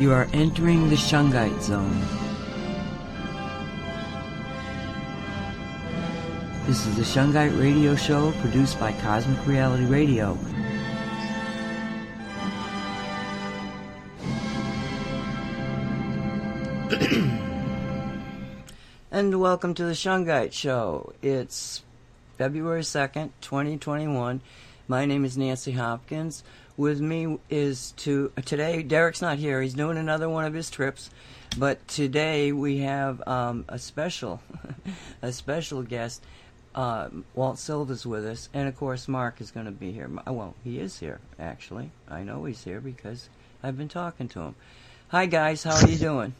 You are entering the Shungite zone. This is the Shungite Radio Show produced by Cosmic Reality Radio. and welcome to the Shungite Show. It's February 2nd, 2021. My name is Nancy Hopkins. With me is to today. Derek's not here. He's doing another one of his trips. But today we have um, a special, a special guest. Uh, Walt Silva's with us, and of course Mark is going to be here. Well, he is here actually. I know he's here because I've been talking to him. Hi guys, how are you doing?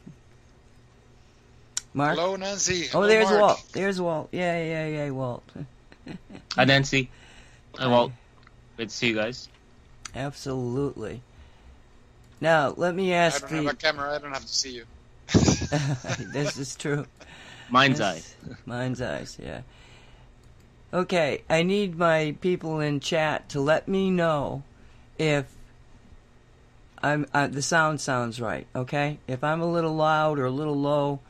Mark. Hello, Nancy. Oh, Hello, there's Mark. Walt. There's Walt. Yeah, yeah, yeah, Walt. Hi, Nancy. Hi, Walt. Good to see you guys. Absolutely. Now, let me ask I ask don't have a the. camera. I don't have to see you. this is true. Mind's eye. Yes, Mind's eyes, yeah. Okay, I need my people in chat to let me know if I'm uh, the sound sounds right. Okay, if I'm a little loud or a little low,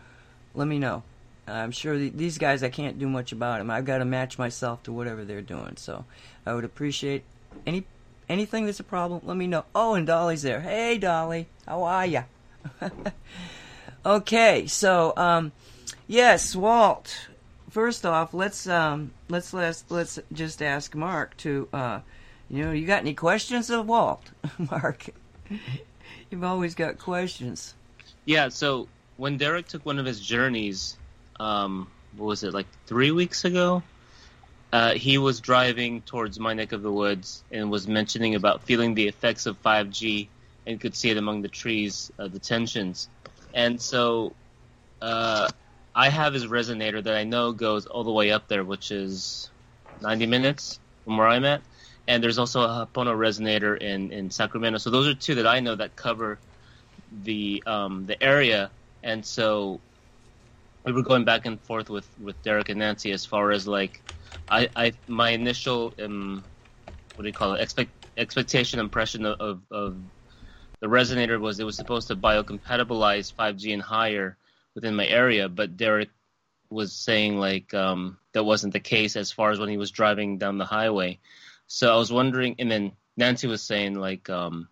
let me know. I'm sure th- these guys I can't do much about them. I've got to match myself to whatever they're doing. So I would appreciate any anything that's a problem. Let me know. Oh, and Dolly's there. Hey, Dolly, how are ya? okay, so um, yes, Walt. First off, let's um, let's let's let's just ask Mark to uh, you know, you got any questions of Walt, Mark? You've always got questions. Yeah, so when Derek took one of his journeys, um, what was it, like three weeks ago? Uh, he was driving towards my neck of the woods and was mentioning about feeling the effects of 5G and could see it among the trees, uh, the tensions. And so uh, I have his resonator that I know goes all the way up there, which is 90 minutes from where I'm at. And there's also a Hapono resonator in, in Sacramento. So those are two that I know that cover the um, the area. And so we were going back and forth with, with Derek and Nancy as far as like I, I my initial um, what do you call it expect expectation impression of, of, of the resonator was it was supposed to biocompatibilize 5G and higher within my area, but Derek was saying like um, that wasn't the case as far as when he was driving down the highway. So I was wondering, and then Nancy was saying like, um,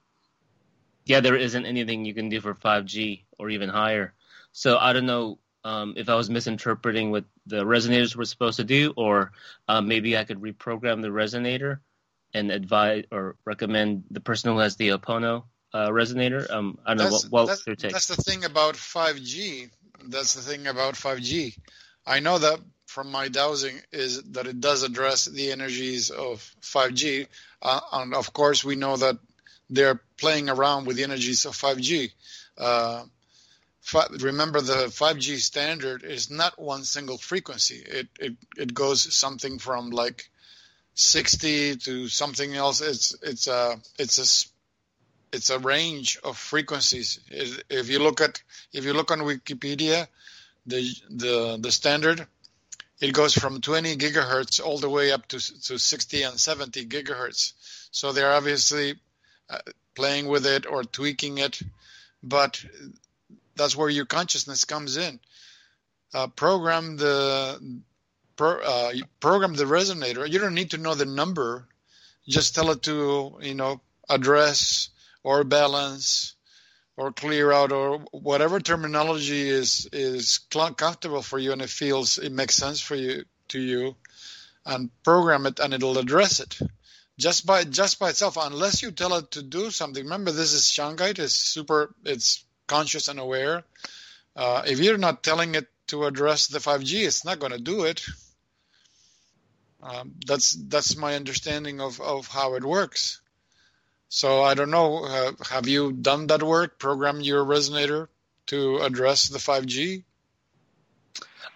yeah, there isn't anything you can do for 5G or even higher. So I don't know um, if I was misinterpreting what the resonators were supposed to do, or uh, maybe I could reprogram the resonator and advise or recommend the person who has the Opono uh, resonator. Um, I don't know That's, what, what that's, that's the thing about 5G. That's the thing about 5G. I know that from my dowsing is that it does address the energies of 5G, uh, and of course we know that they're playing around with the energies of 5G. Uh, remember, the 5G standard is not one single frequency. It it it goes something from like 60 to something else. It's it's a it's a it's a range of frequencies. If if you look at if you look on Wikipedia, the the the standard it goes from 20 gigahertz all the way up to to 60 and 70 gigahertz. So they're obviously uh, playing with it or tweaking it, but that's where your consciousness comes in. Uh, program the pro, uh, program the resonator. You don't need to know the number. Just tell it to you know address or balance or clear out or whatever terminology is is comfortable for you and it feels it makes sense for you to you and program it and it'll address it just by just by itself unless you tell it to do something remember this is shungite it's super it's conscious and aware uh, if you're not telling it to address the 5g it's not going to do it um, that's that's my understanding of, of how it works so I don't know. Uh, have you done that work? Programmed your resonator to address the 5G?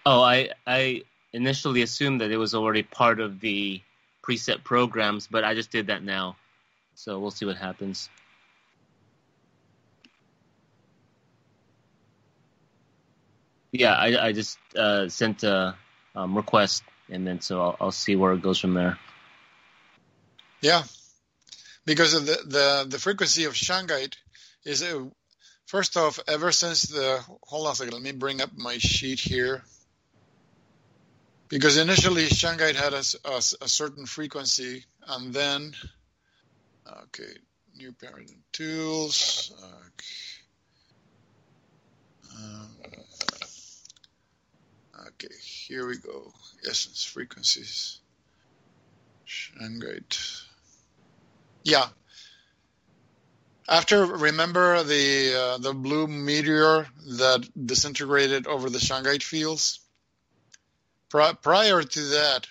Oh, I I initially assumed that it was already part of the preset programs, but I just did that now. So we'll see what happens. Yeah, I, I just uh, sent a um, request, and then so I'll, I'll see where it goes from there. Yeah, because the the, the frequency of shungite is uh, first off ever since the hold on a second let me bring up my sheet here because initially shungite had a, a, a certain frequency and then okay new paradigm tools okay. Um, okay here we go. Essence frequencies. Shungite yeah. After remember the uh, the blue meteor that disintegrated over the shungite fields? Pri- prior to that,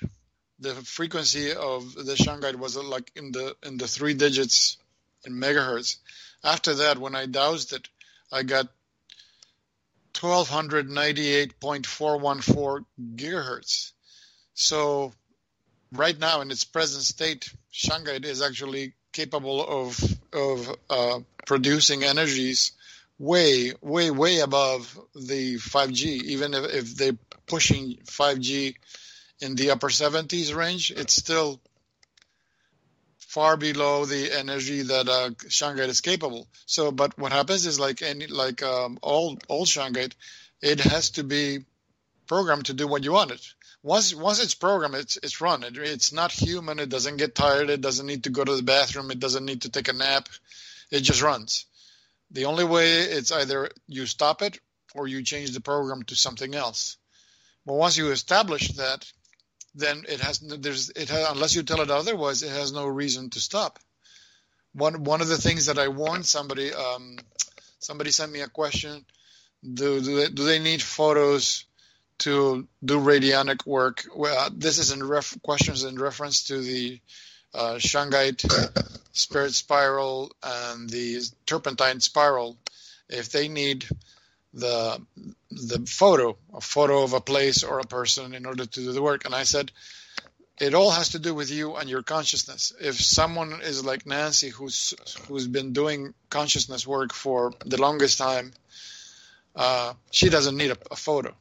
the frequency of the shungite was uh, like in the in the three digits in megahertz. After that, when I dowsed it, I got 1298.414 gigahertz. So right now, in its present state, Shungite is actually capable of of uh, producing energies way, way, way above the 5G. Even if, if they're pushing 5G in the upper 70s range, it's still far below the energy that uh, shungite is capable. So, but what happens is like any like um, all all shungite, it has to be programmed to do what you want it. Once once it's programmed, it's it's run. It, it's not human. It doesn't get tired. It doesn't need to go to the bathroom. It doesn't need to take a nap. It just runs. The only way it's either you stop it or you change the program to something else. But once you establish that, then it has there's it has, unless you tell it otherwise, it has no reason to stop. One one of the things that I warned somebody um, somebody sent me a question: Do do they, do they need photos to do radionic work? Well, this is in ref, questions in reference to the uh, shungite spirit spiral and the turpentine spiral if they need the the photo a photo of a place or a person in order to do the work. And i said it all has to do with you and your consciousness. If someone is like nancy who's who's been doing consciousness work for the longest time uh, she doesn't need a, a photo.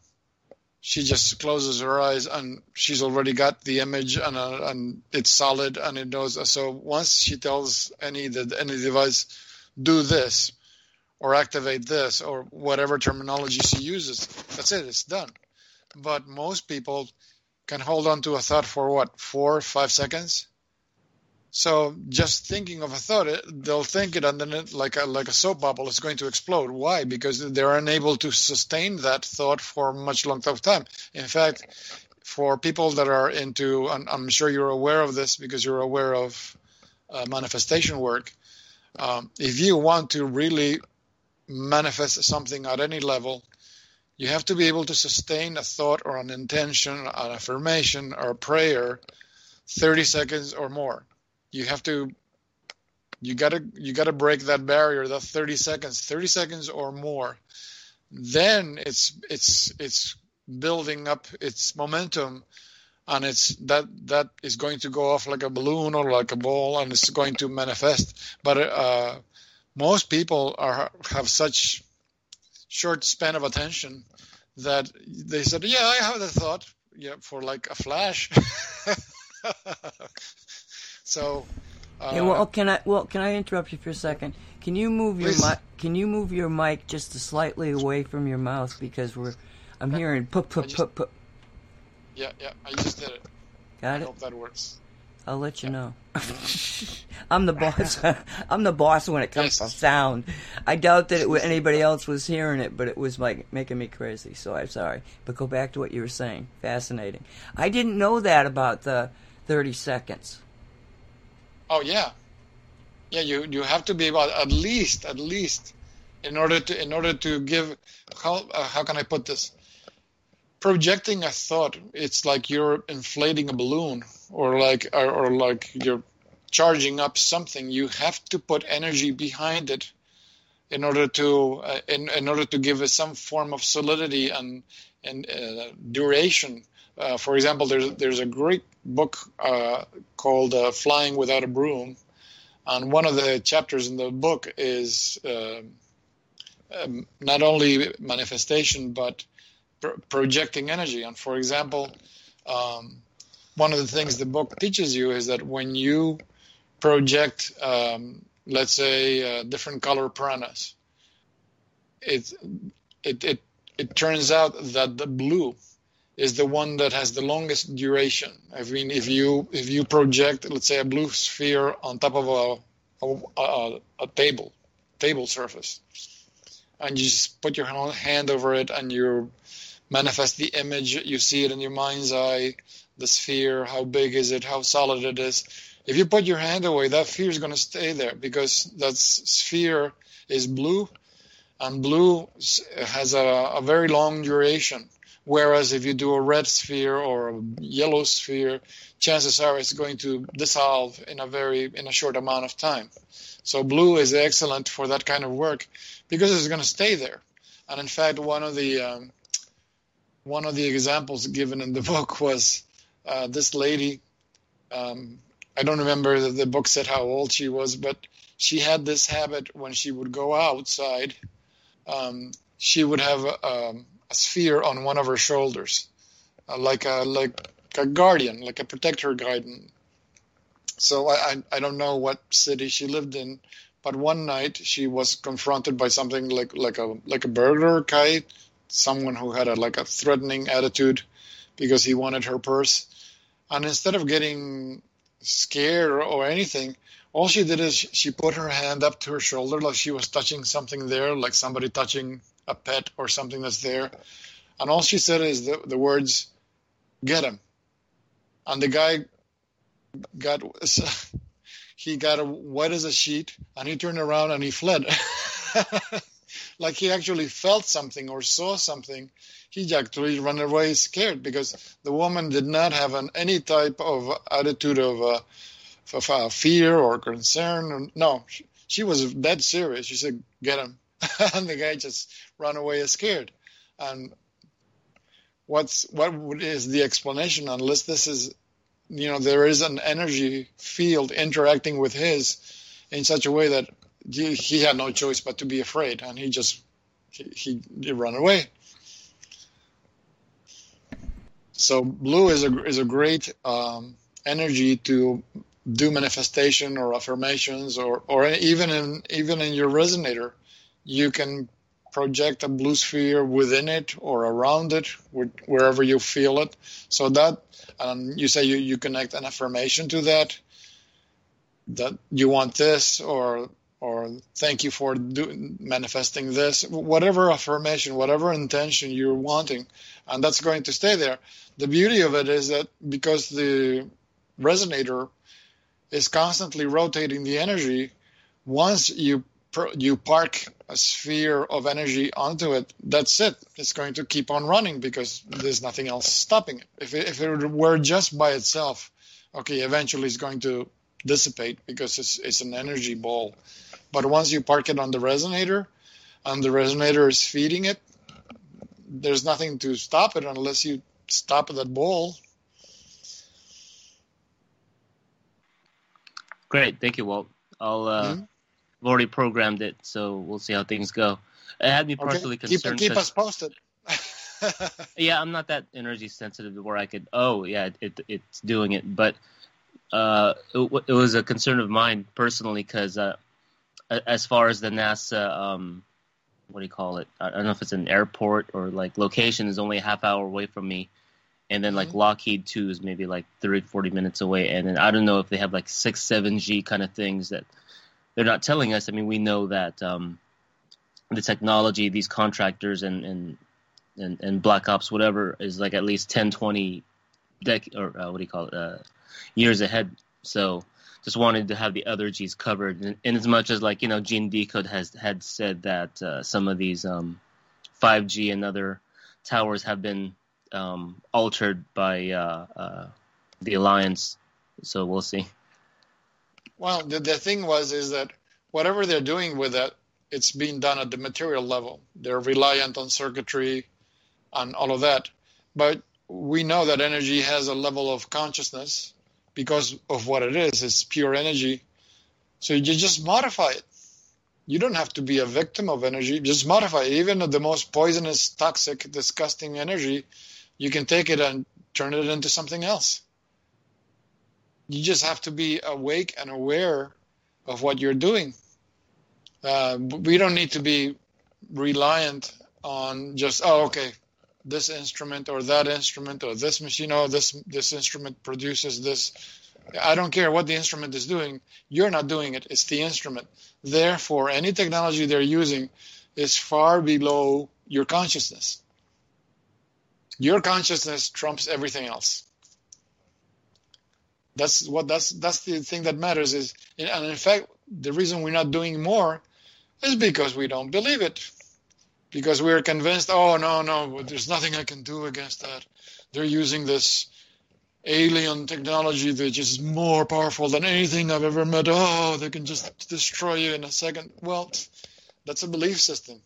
She just closes her eyes and she's already got the image and uh, and it's solid and it knows. So once she tells any the any device, do this, or activate this, or whatever terminology she uses, that's it. It's done. But most people can hold on to a thought for what four five seconds so just thinking of a thought, they'll think it, and then it, like a like a soap bubble, is going to explode. Why? Because they're unable to sustain that thought for much long of time. In fact, for people that are into, I'm sure you're aware of this because you're aware of uh, manifestation work. Um, if you want to really manifest something at any level, you have to be able to sustain a thought or an intention, an affirmation, or a prayer 30 seconds or more. You have to you gotta you gotta break that barrier that 30 seconds 30 seconds or more. Then it's it's it's building up its momentum and it's that that is going to go off like a balloon or like a ball and it's going to manifest. But uh, most people are have such short span of attention that they said yeah i have the thought yeah for like a flash So. Uh, yeah, well, can I well can I interrupt you for a second? Can you move your mic? Can you move your mic just slightly away from your mouth because we're I'm hearing put put put put. Yeah, yeah, I just did it. Got I it. hope that works. I'll let you know. I'm the boss. I'm the boss when it comes to sound. I doubt that it, anybody else was hearing it, but it was like making me crazy. So I'm sorry. But go back to what you were saying. Fascinating. I didn't know that about the 30 seconds. Oh yeah, yeah. You you have to be about at least at least in order to in order to give how uh, how can I put this? Projecting a thought, it's like you're inflating a balloon, or like or, or like you're charging up something. You have to put energy behind it in order to uh, in, in order to give us some form of solidity and and uh, duration. Uh, for example, there's there's a great book uh, called uh, "Flying Without a Broom," and one of the chapters in the book is um, um not only manifestation but projecting energy. And for example, um, one of the things the book teaches you is that when you project um, let's say uh, different color piranhas. It, it it it turns out that the blue is the one that has the longest duration. I mean, if you if you project, let's say, a blue sphere on top of a a, a, a table table surface, and you just put your hand over it and you manifest the image, you see it in your mind's eye, the sphere, how big is it, how solid it is if you put your hand away, that sphere is going to stay there because that sphere is blue, and blue has a, a very long duration. Whereas if you do a red sphere or a yellow sphere, chances are it's going to dissolve in a very in a short amount of time. So blue is excellent for that kind of work because it's going to stay there. And in fact, one of the um, one of the examples given in the book was uh, this lady um, I don't remember the, the book said how old she was, but she had this habit when she would go outside, um, she would have a, um, a, sphere on one of her shoulders, uh, like a like a guardian, like a protector guardian. So I, I, I don't know what city she lived in, but one night she was confronted by something like like a like a burglar guy, someone who had a like a threatening attitude because he wanted her purse, and instead of getting scared or anything. All she did is she put her hand up to her shoulder like she was touching something there, like somebody touching a pet or something that's there. And all she said is the, the words, get him. And the guy got, he got a white as a sheet and he turned around and he fled. like he actually felt something or saw something he actually ran away scared because the woman did not have an, any type of attitude of, uh, of uh, fear or concern. No, she, she, was dead serious. She said, "Get him," and the guy just ran away scared. And what's what is the explanation? Unless this is, you know, there is an energy field interacting with his in such a way that he, had no choice but to be afraid, and he just he, he, he ran away. So blue is a is a great um, energy to do manifestation or affirmations or or even in even in your resonator, you can project a blue sphere within it or around it wherever you feel it. So that um, you say you, you connect an affirmation to that that you want this or or thank you for do, manifesting this, whatever affirmation, whatever intention you're wanting, and that's going to stay there. The beauty of it is that because the resonator is constantly rotating the energy, once you you park a sphere of energy onto it, that's it. It's going to keep on running because there's nothing else stopping it. If it, if it were just by itself, okay, eventually it's going to dissipate because it's, it's an energy ball. But once you park it on the resonator and the resonator is feeding it, there's nothing to stop it unless you stop that ball. Great, thank you, Walt. I'll uh, mm-hmm. I've already programmed it, so we'll see how things go. It had me personally okay. concerned. Keep, keep us posted. yeah, I'm not that energy sensitive where I could. Oh, yeah, it, it it's doing it, but uh, it, it, was a concern of mine personally because uh, as far as the NASA, um, what do you call it? I don't know if it's an airport or like location is only a half hour away from me. And then like mm-hmm. Lockheed 2 is maybe like 30, 40 minutes away. And then I don't know if they have like 6, 7G kind of things that they're not telling us. I mean, we know that um, the technology, these contractors and, and, and, and Black Ops, whatever, is like at least 10, 20 dec- or uh, what do you call it? Uh, years ahead. So just wanted to have the other G's covered. And, as much as like you know, Gene Decode has had said that uh, some of these um, 5G and other towers have been um, altered by uh, uh, the alliance. So we'll see. Well, the, the thing was is that whatever they're doing with it, it's being done at the material level. They're reliant on circuitry and all of that. But we know that energy has a level of consciousness because of what it is. It's pure energy. So you just modify it. You don't have to be a victim of energy. Just modify it. Even the most poisonous, toxic, disgusting energy, you can take it and turn it into something else. You just have to be awake and aware of what you're doing. Uh, we don't need to be reliant on just oh okay this instrument or that instrument or this machine or this this instrument produces this. I don't care what the instrument is doing you're not doing it it's the instrument. Therefore any technology they're using is far below your consciousness. Your consciousness trumps everything else. That's what that's that's the thing that matters is and in fact the reason we're not doing more is because we don't believe it. Because we're convinced, oh, no, no, there's nothing I can do against that. They're using this alien technology that is more powerful than anything I've ever met. Oh, they can just destroy you in a second. Well, that's a belief system.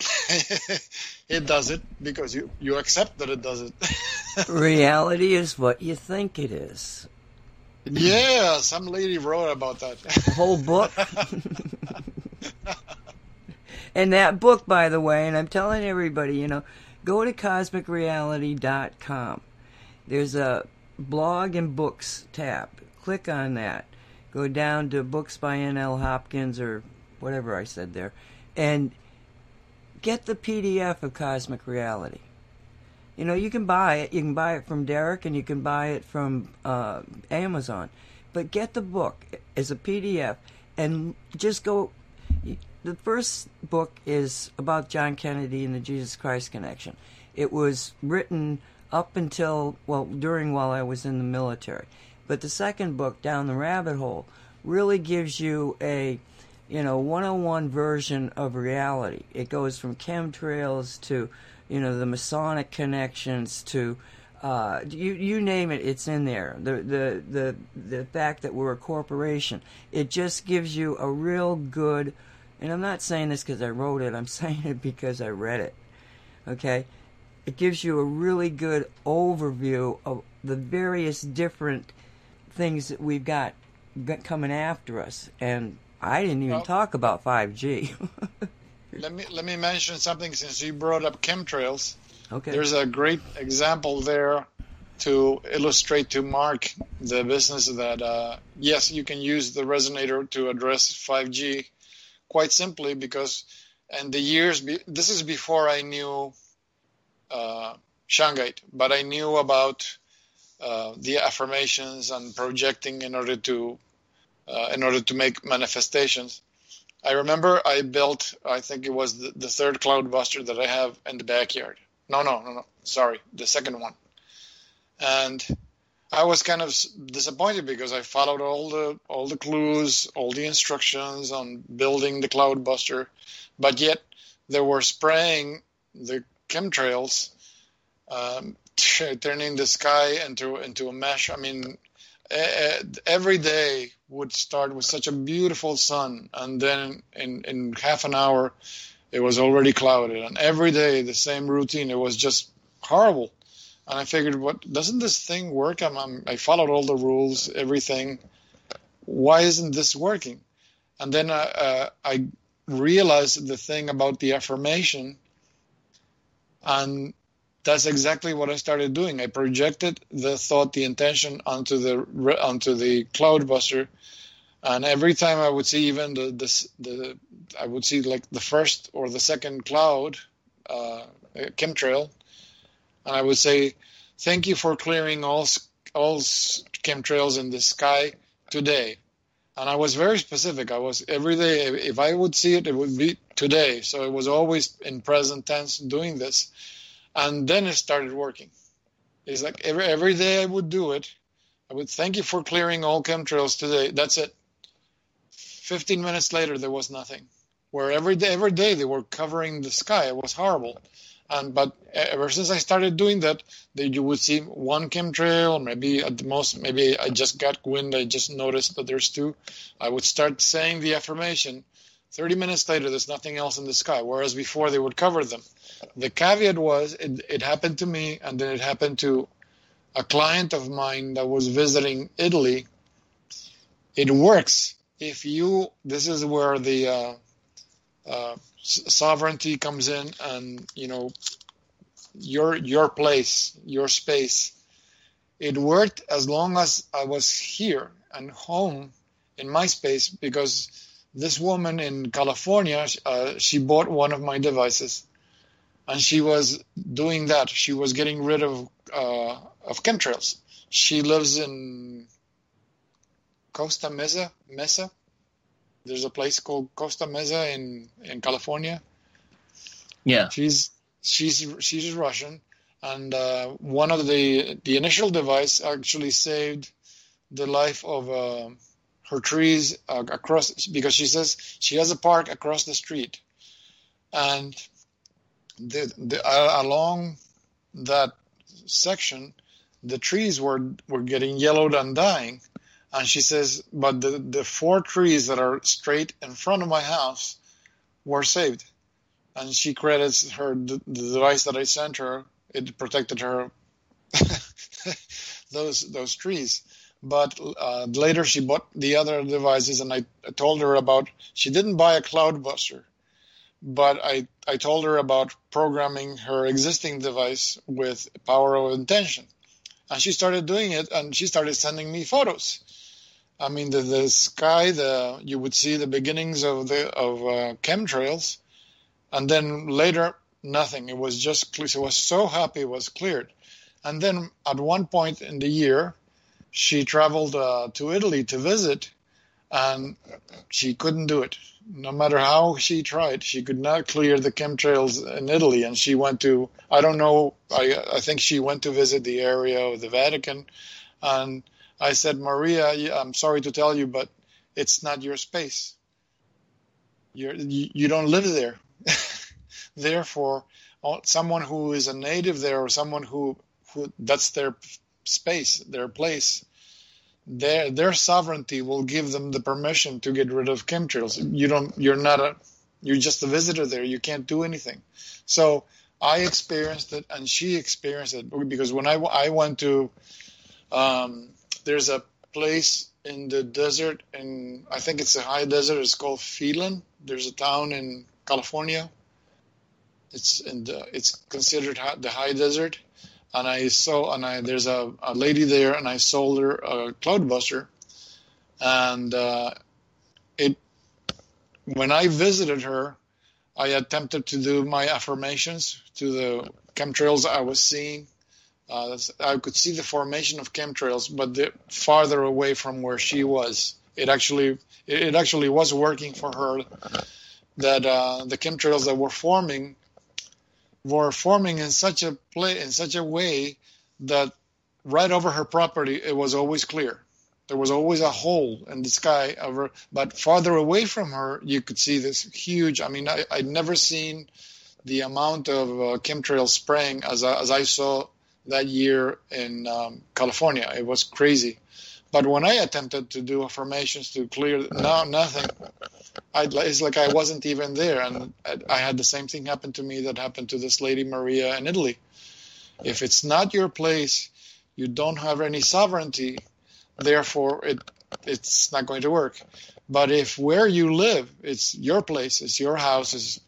it does it because you, you accept that it does it. Reality is what you think it is. Yeah, some lady wrote about that. whole book. and that book, by the way, and I'm telling everybody, you know, go to cosmicreality.com. There's a blog and books tab. Click on that. Go down to books by N.L. Hopkins or whatever I said there, and get the PDF of Cosmic Reality. You know, you can buy it. You can buy it from Derek, and you can buy it from uh, Amazon. But get the book as a PDF, and just go the first book is about John Kennedy and the Jesus Christ connection. It was written up until, well, during while I was in the military. But the second book, Down the Rabbit Hole, really gives you a, you know, 101 version of reality. It goes from chemtrails to, you know, the Masonic connections to, uh, you you name it, it's in there. The the the the fact that we're a corporation, it just gives you a real good and I'm not saying this because I wrote it, I'm saying it because I read it. Okay? It gives you a really good overview of the various different things that we've got coming after us. And I didn't even well, talk about 5G. let me let me mention something since you brought up chemtrails. Okay. There's a great example there to illustrate to Mark the business that uh, yes, you can use the resonator to address 5G quite simply because and the years be, this is before I knew uh, but I knew about uh, the affirmations and projecting in order to uh, in order to make manifestations. I remember I built I think it was the, the third cloud buster that I have in the backyard. No, no, no, no. Sorry, the second one. And I was kind of disappointed because I followed all the all the clues, all the instructions on building the Cloudbuster, but yet they were spraying the chemtrails, um, turning the sky into into a mesh. I mean, every day would start with such a beautiful sun, and then in in half an hour, it was already clouded, and every day the same routine. It was just horrible and I figured, what doesn't this thing work? I'm, I'm, i followed all the rules, everything. Why isn't this working? And then uh, uh, I realized the thing about the affirmation, and that's exactly what I started doing. I projected the thought, the intention onto the onto the cloudbuster, and every time I would see even the the, the I would see like the first or the second cloud uh, chemtrail and I would say, thank you for clearing all all chemtrails in the sky today. And I was very specific. I was every day. If I would see it, it would be today. So it was always in present tense doing this, and then it started working. It's like every every day I would do it. I would thank you for clearing all chemtrails today. That's it. 15 minutes later, there was nothing. Where every day, every day they were covering the sky. It was horrible. And but ever since I started doing that, that you would see one chemtrail, maybe at the most, maybe I just got wind. I just noticed that there's two. I would start saying the affirmation, 30 minutes later, there's nothing else in the sky, whereas before they would cover them. The caveat was it, it happened to me, and then it happened to a client of mine that was visiting Italy. It works if you, this is where the uh, uh, sovereignty comes in, and you know, your your place, your space. It worked as long as I was here and home in my space because this woman in California, uh, she bought one of my devices, and she was doing that. She was getting rid of uh, of chemtrails. She lives in Costa Mesa. Mesa. There's a place called Costa Mesa in in California. Yeah. She's she's she's Russian, and uh, one of the the initial device actually saved the life of uh, her trees uh, across because she says she has a park across the street, and the, the uh, along that section, the trees were were getting yellowed and dying, and she says, but the the four trees that are straight in front of my house were saved, and she credits her the, the device that I sent her. It protected her those those trees. But uh, later she bought the other devices and I, I, told her about she didn't buy a cloudbuster but I, I told her about programming her existing device with power of intention. And she started doing it and she started sending me photos i mean the, the sky the you would see the beginnings of the of uh, chemtrails and then later nothing it was just she was so happy it was cleared and then at one point in the year she traveled uh, to Italy to visit, and she couldn't do it. No matter how she tried, she could not clear the chemtrails in Italy. And she went to, I don't know, I, I think she went to visit the area of the Vatican. And I said, Maria, I'm sorry to tell you, but it's not your space. You're, you, you don't live there. Therefore, someone who is a native there or someone who, who that's their space, their place, their their sovereignty will give them the permission to get rid of chemtrails. You don't. You're not a. You're just a visitor there. You can't do anything. So I experienced it, and she experienced it because when I I went to, um, there's a place in the desert, and I think it's a high desert. It's called Phelan. There's a town in California. It's in the, it's considered the high desert, and I saw and I there's a, a lady there and I sold her a cloudbuster and uh, it when I visited her I attempted to do my affirmations to the chemtrails I was seeing uh, I could see the formation of chemtrails but the, farther away from where she was it actually it, actually was working for her that uh, the chemtrails that were forming were forming in such a play in such a way that right over her property it was always clear. There was always a hole in the sky over, but farther away from her you could see this huge. I mean, I, I'd never seen the amount of uh, chemtrail spraying as as I saw that year in um, California. It was crazy. But when I attempted to do affirmations to clear, no, nothing. I, it's like I wasn't even there, and I had the same thing happen to me that happened to this lady Maria in Italy. If it's not your place, you don't have any sovereignty. Therefore, it it's not going to work. But if where you live, it's your place, it's your house, it's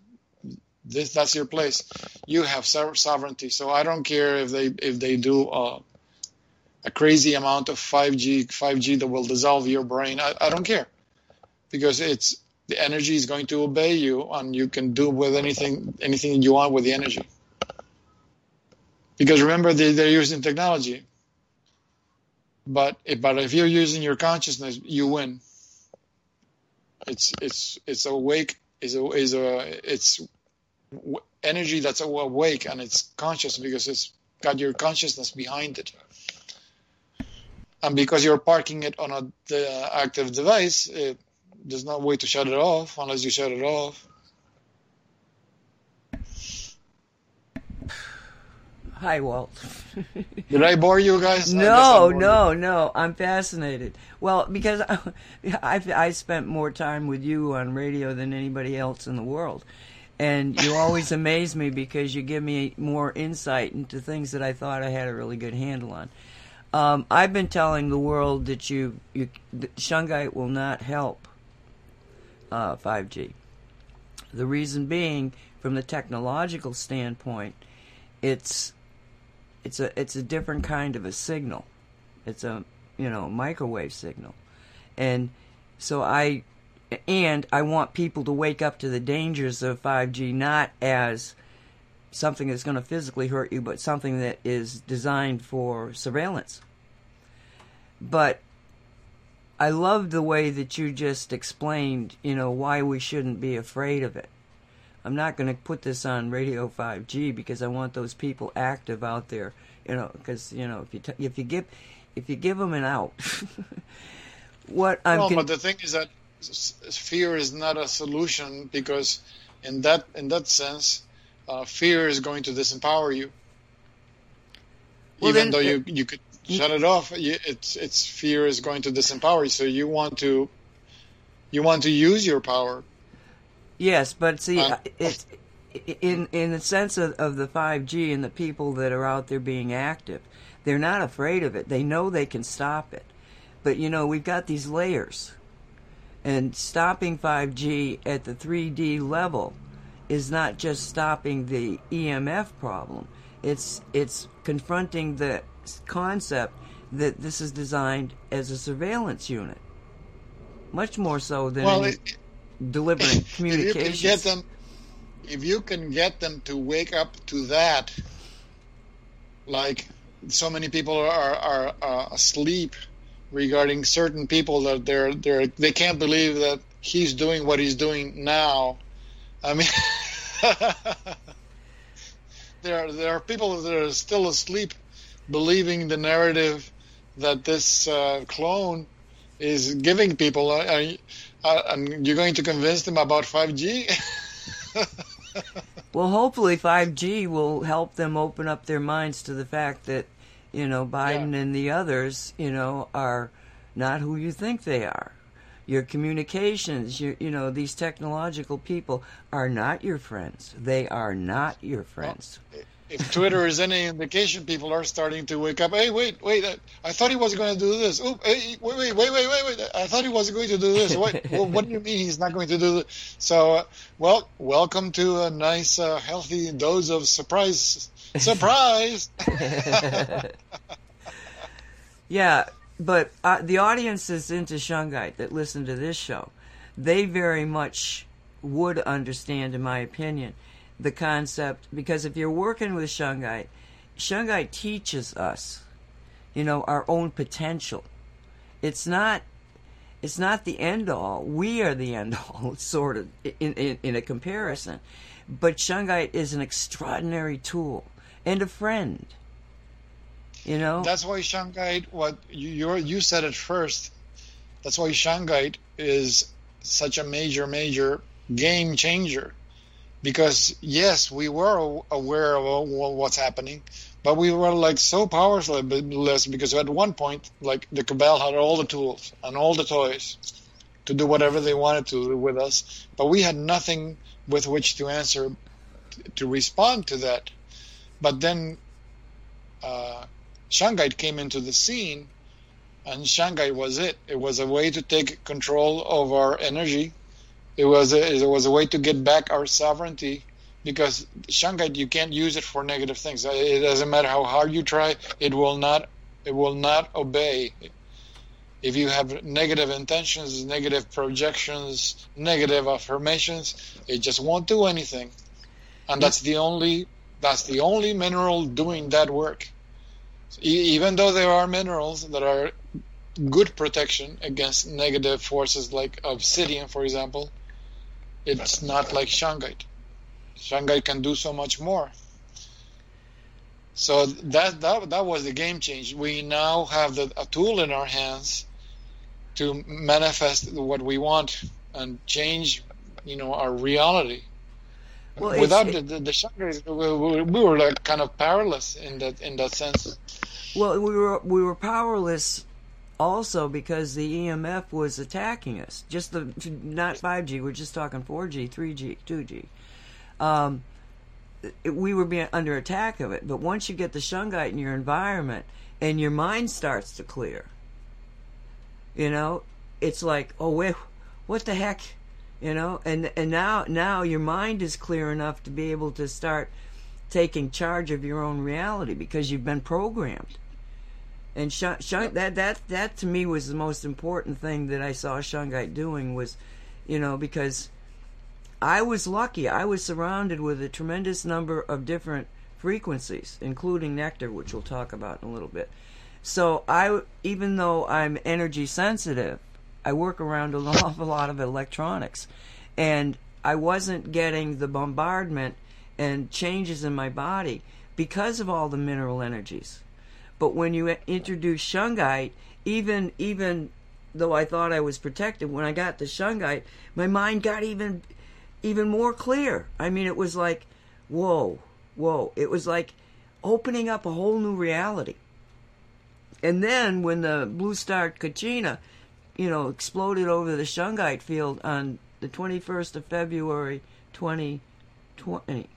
this that's your place. You have sovereignty. So I don't care if they if they do uh, a crazy amount of 5G, 5G that will dissolve your brain. I, I don't care because it's the energy is going to obey you and you can do with anything anything you want with the energy. Because remember they, they're using technology. But if, but if you're using your consciousness, you win. It's it's it's awake is a is a it's energy that's awake and it's conscious because it's got your consciousness behind it and because you're parking it on a the active device, it, there's no way to shut it off unless you shut it off. Hi, Walt. Did I bore you guys? No, no, no. I'm fascinated. Well, because I, I, I spent more time with you on radio than anybody else in the world. And you always amaze me because you give me more insight into things that I thought I had a really good handle on. Um, I've been telling the world that you, you that Shungite will not help uh, 5G. The reason being, from the technological standpoint, it's it's a it's a different kind of a signal. It's a you know microwave signal, and so I and I want people to wake up to the dangers of 5G not as something that's going to physically hurt you, but something that is designed for surveillance. But I love the way that you just explained, you know, why we shouldn't be afraid of it. I'm not going to put this on Radio 5G because I want those people active out there, you know, because you know if you t- if you give if you give them an out, what I'm. No, con- but the thing is that fear is not a solution because in that in that sense, uh, fear is going to disempower you. Well, Even though you you could shut it off, you, it's it's fear is going to disempower you. So you want to you want to use your power Yes, but see, uh, it's in in the sense of, of the 5G and the people that are out there being active, they're not afraid of it. They know they can stop it. But you know, we've got these layers. And stopping 5G at the 3D level is not just stopping the EMF problem. It's it's confronting the concept that this is designed as a surveillance unit. Much more so than well, it, delivering communications. if you can get them, if you can get them to wake up to that, like so many people are are, are asleep regarding certain people that they're they're they can't believe that he's doing what he's doing now. I mean, there are, there are people that are still asleep, believing the narrative that this uh, clone is giving people. And you're going to convince them about 5G? well, hopefully 5G will help them open up their minds to the fact that, you know, Biden yeah. and the others, you know, are not who you think they are. Your communications, your, you know, these technological people are not your friends. They are not your friends. Well, if Twitter is any indication, people are starting to wake up. Hey, wait, wait! I thought he was going to do this. Oh, hey, wait, wait, wait, wait, wait, wait! I thought he was going to do this. Wait, well, what do you mean he's not going to do this? So, uh, well, welcome to a nice, uh, healthy dose of surprise. Surprise! yeah, but uh, the audiences into Shungite that listen to this show, they very much would understand, in my opinion the concept because if you're working with Shungite, Shungite teaches us, you know, our own potential. It's not it's not the end all. We are the end all, sort of, in, in, in a comparison. But Shungite is an extraordinary tool and a friend. You know? That's why Shungite, what you you said at first, that's why Shungite is such a major, major game changer because yes, we were aware of what's happening, but we were like so powerless because at one point, like the cabal had all the tools and all the toys to do whatever they wanted to with us, but we had nothing with which to answer to respond to that. But then uh, Shungite came into the scene, and Shungite was it. It was a way to take control of our energy it was a, it was a way to get back our sovereignty because Shungite you can't use it for negative things. It doesn't matter how hard you try, it will not it will not obey. If you have negative intentions, negative projections, negative affirmations, it just won't do anything. And that's the only that's the only mineral doing that work. even though there are minerals that are good protection against negative forces like obsidian, for example, it's not like Shungite. Shungite can do so much more. So that that that was the game change. We now have the, a tool in our hands to manifest what we want and change, you know, our reality. Well, Without the, the, the shungite, we, we were like kind of powerless in that in that sense. Well, we were we were powerless also because the EMF was attacking us. Just the not 5G. We're just talking 4G, 3G, 2G. Um, it, we were being under attack of it. But once you get the shungite in your environment and your mind starts to clear, you know, it's like, oh wait, what the heck, you know? And and now now your mind is clear enough to be able to start taking charge of your own reality because you've been programmed. And shung, shung, that that that to me was the most important thing that I saw Shungite doing was, you know, because I was lucky. I was surrounded with a tremendous number of different frequencies, including nectar, which we'll talk about in a little bit. So I, even though I'm energy sensitive, I work around an awful lot of electronics, and I wasn't getting the bombardment and changes in my body because of all the mineral energies. But when you introduce shungite, even even though I thought I was protected, when I got the shungite, my mind got even even more clear. I mean, it was like, whoa, whoa. It was like opening up a whole new reality. And then when the blue star Kachina, you know, exploded over the shungite field on the 21st of February 2020,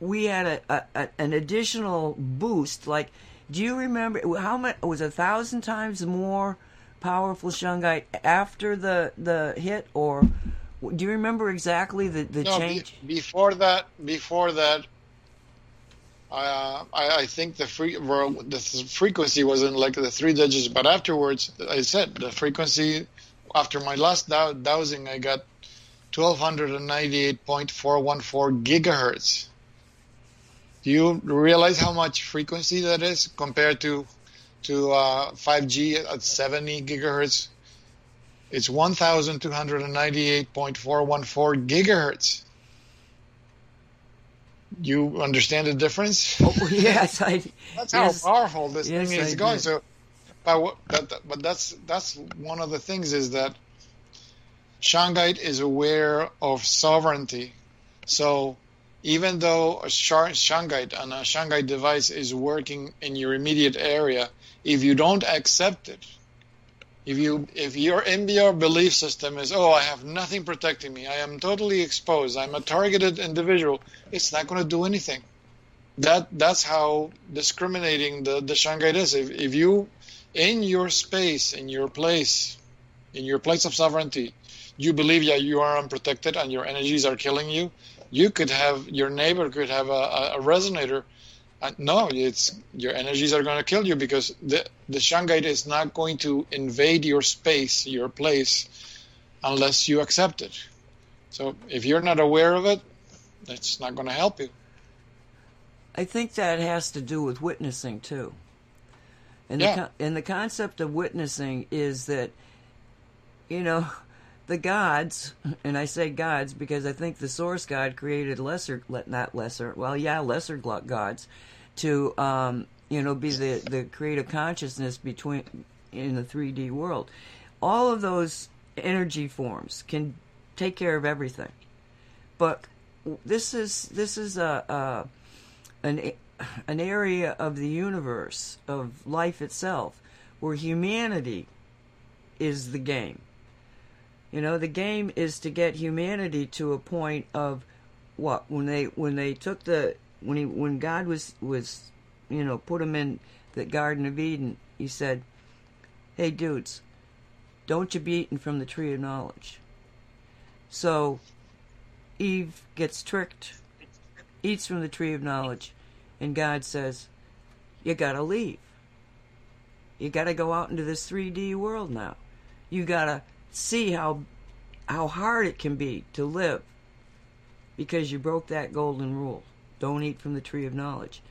we had a, a, a an additional boost. Like do you remember how much it was a thousand times more powerful shungite after the the hit, or do you remember exactly the the no, change? Be, before that, before that, uh, I, I think the free well, the frequency was in like the three digits, but afterwards, I said the frequency after my last dow- dowsing, I got twelve hundred and ninety eight point four one four gigahertz. Do you realize how much frequency that is compared to to uh, 5G at 70 gigahertz? It's 1,298.414 gigahertz. You understand the difference? Oh, yes, I. that's yes, how powerful this yes, thing is I going. Did. So, but, but but that's that's one of the things is that Shungite is aware of sovereignty. So even though a shungite and a shungite device is working in your immediate area, if you don't accept it, if you if your MBR belief system is oh I have nothing protecting me, I am totally exposed, I'm a targeted individual, it's not going to do anything. That that's how discriminating the the shungite is. If if you in your space, in your place, in your place of sovereignty, you believe that you are unprotected and your energies are killing you, you could have your neighbor could have a, a resonator. Uh, no, it's your energies are going to kill you because the the shungite is not going to invade your space, your place, unless you accept it. So if you're not aware of it, that's not going to help you. I think that has to do with witnessing too. And yeah. the and the concept of witnessing is that you know the gods, and I say gods because I think the source god created lesser, not lesser, well, yeah, lesser gods, to um, you know be the the creative consciousness between in the 3D world. All of those energy forms can take care of everything, but this is this is a, a an an area of the universe of life itself where humanity is the game you know, the game is to get humanity to a point of what when they when they took the when he when God was was you know put him in the Garden of Eden. He said, "Hey, dudes, don't you be eating from the tree of knowledge." So Eve gets tricked, eats from the tree of knowledge, and God says, "You gotta leave. You gotta go out into this 3D world now. You gotta." See how how hard it can be to live because you broke that golden rule. Don't eat from the tree of knowledge.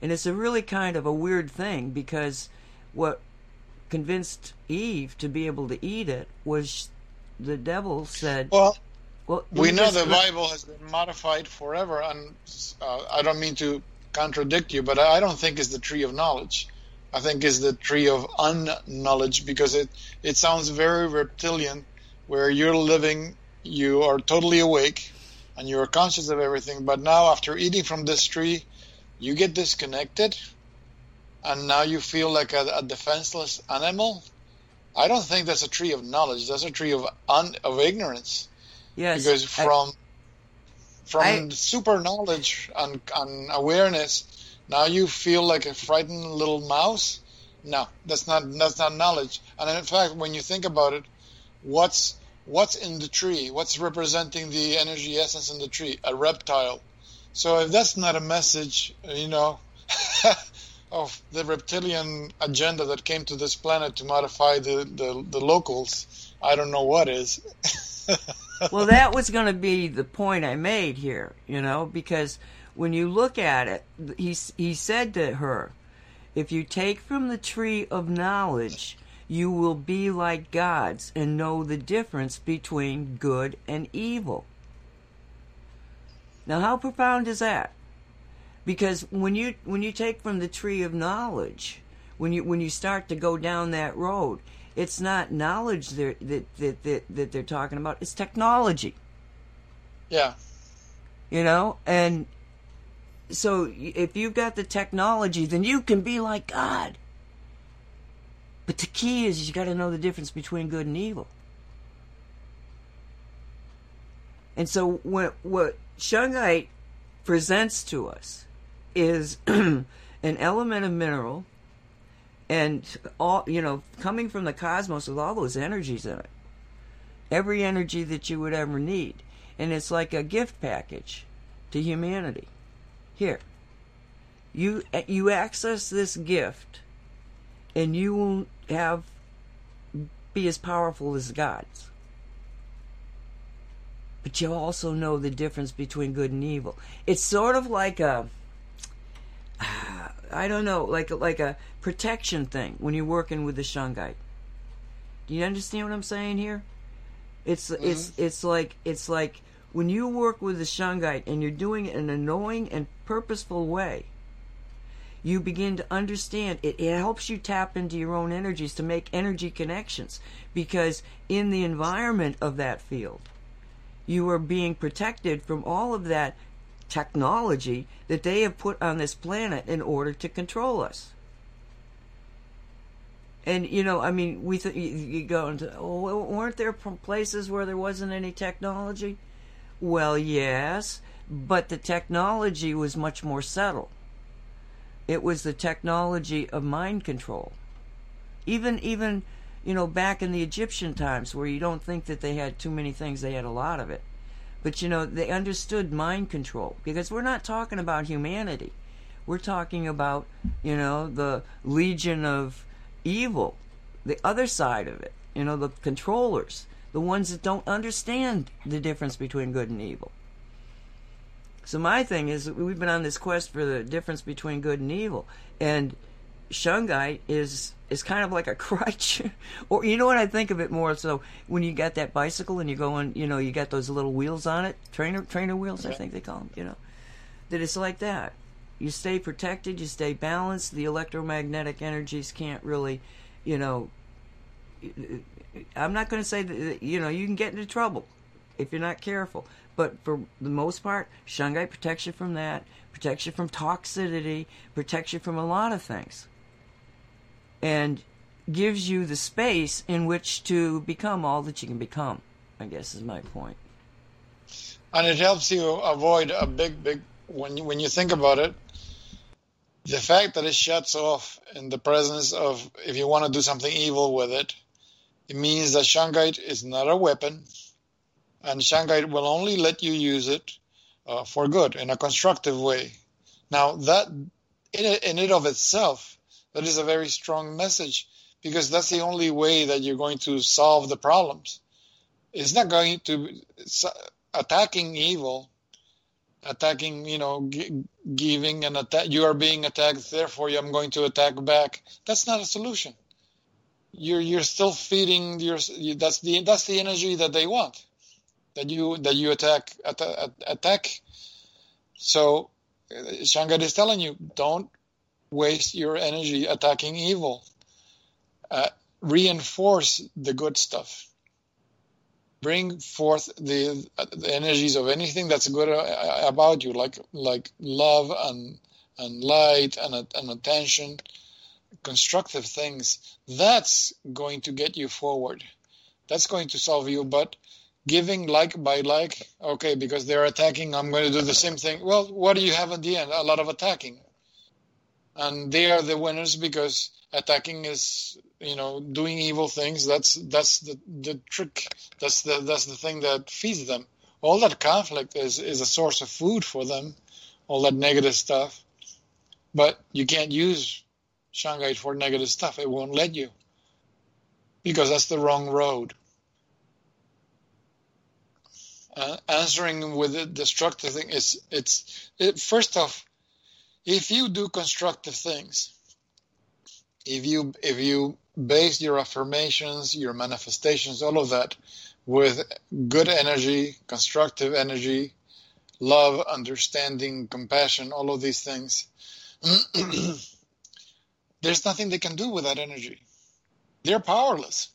And it's a really kind of a weird thing because what convinced Eve to be able to eat it was the devil said, Well, well we know the Bible has been modified forever, and uh, I don't mean to contradict you, but I don't think it's the tree of knowledge. I think is the tree of unknowledge because it, it sounds very reptilian where you're living, you are totally awake, and you are conscious of everything. But now, after eating from this tree, you get disconnected, and now you feel like a, a defenseless animal. I don't think that's a tree of knowledge. That's a tree of un, of ignorance. Yes. Because from I, from I, super knowledge and, and awareness, now you feel like a frightened little mouse. No, that's not that's not knowledge. And in fact, when you think about it, what's what's in the tree? What's representing the energy essence in the tree? A reptile. So if that's not a message, you know, of the reptilian agenda that came to this planet to modify the, the, the locals, I don't know what is. well, that was going to be the point I made here, you know, because when you look at it, he, he said to her, if you take from the tree of knowledge, you will be like gods and know the difference between good and evil. Now, how profound is that? Because when you when you take from the tree of knowledge, when you when you start to go down that road, it's not knowledge that that that, that they're talking about; it's technology. Yeah. You know, and so if you've got the technology, then you can be like God. But the key is you got to know the difference between good and evil. And so what what shungite presents to us is an element of mineral and all you know coming from the cosmos with all those energies in it every energy that you would ever need and it's like a gift package to humanity here you you access this gift and you will have be as powerful as gods but you also know the difference between good and evil it's sort of like a I don't know, like like a protection thing when you're working with the shungite. Do you understand what I'm saying here? It's mm-hmm. it's it's like it's like when you work with the shungite and you're doing it in a knowing and purposeful way. You begin to understand it, it helps you tap into your own energies to make energy connections because in the environment of that field, you are being protected from all of that technology that they have put on this planet in order to control us. And you know, I mean, we th- you go into oh, weren't there places where there wasn't any technology? Well, yes, but the technology was much more subtle. It was the technology of mind control. Even even you know back in the Egyptian times, where you don't think that they had too many things, they had a lot of it. But you know, they understood mind control because we're not talking about humanity. We're talking about, you know, the legion of evil, the other side of it, you know, the controllers, the ones that don't understand the difference between good and evil. So my thing is we've been on this quest for the difference between good and evil and shungite is is kind of like a crutch. or you know what I think of it more so when you got that bicycle and you go on, you know, you got those little wheels on it, trainer trainer wheels, I think they call them, you know. That it's like that. You stay protected, you stay balanced. The electromagnetic energies can't really, you know, I'm not going to say that you know, you can get into trouble if you're not careful. But for the most part, shungite protects you from that, protects you from toxicity, protects you from a lot of things and gives you the space in which to become all that you can become. I guess is my point. And it helps you avoid a big, big when you, when you think about it. The fact that it shuts off in the presence of, if you want to do something evil with it, it means that shungite is not a weapon, and shungite will only let you use it uh, for good in a constructive way. Now that in in it of itself that is a very strong message because that's the only way that you're going to solve the problems. It's not going to attacking evil, attacking, you know, g- giving and attack. You are being attacked, therefore I'm going to attack back. That's not a solution. You're you're still feeding your. That's the that's the energy that they want. That you that you attack attack. attack. So Shungite is telling you, don't waste your energy attacking evil. Uh, reinforce the good stuff. bring forth the, the energies of anything that's good uh, about you, like like love and and light and and attention, constructive things. That's going to get you forward. That's going to solve you. But giving like by like, okay, because they're attacking, I'm going to do the same thing. Well, what do you have at the end? A lot of attacking, and they are the winners because attacking is you know doing evil things that's that's the the trick that's the that's the thing that feeds them all that conflict is is a source of food for them all that negative stuff but you can't use shungite for negative stuff it won't let you. Because that's the wrong road. Uh, answering with a destructive thing is it's it, first off if you do constructive things if you if you base your affirmations, your manifestations, all of that with good energy, constructive energy, love, understanding, compassion, all of these things, there's nothing they can do with that energy. They're powerless.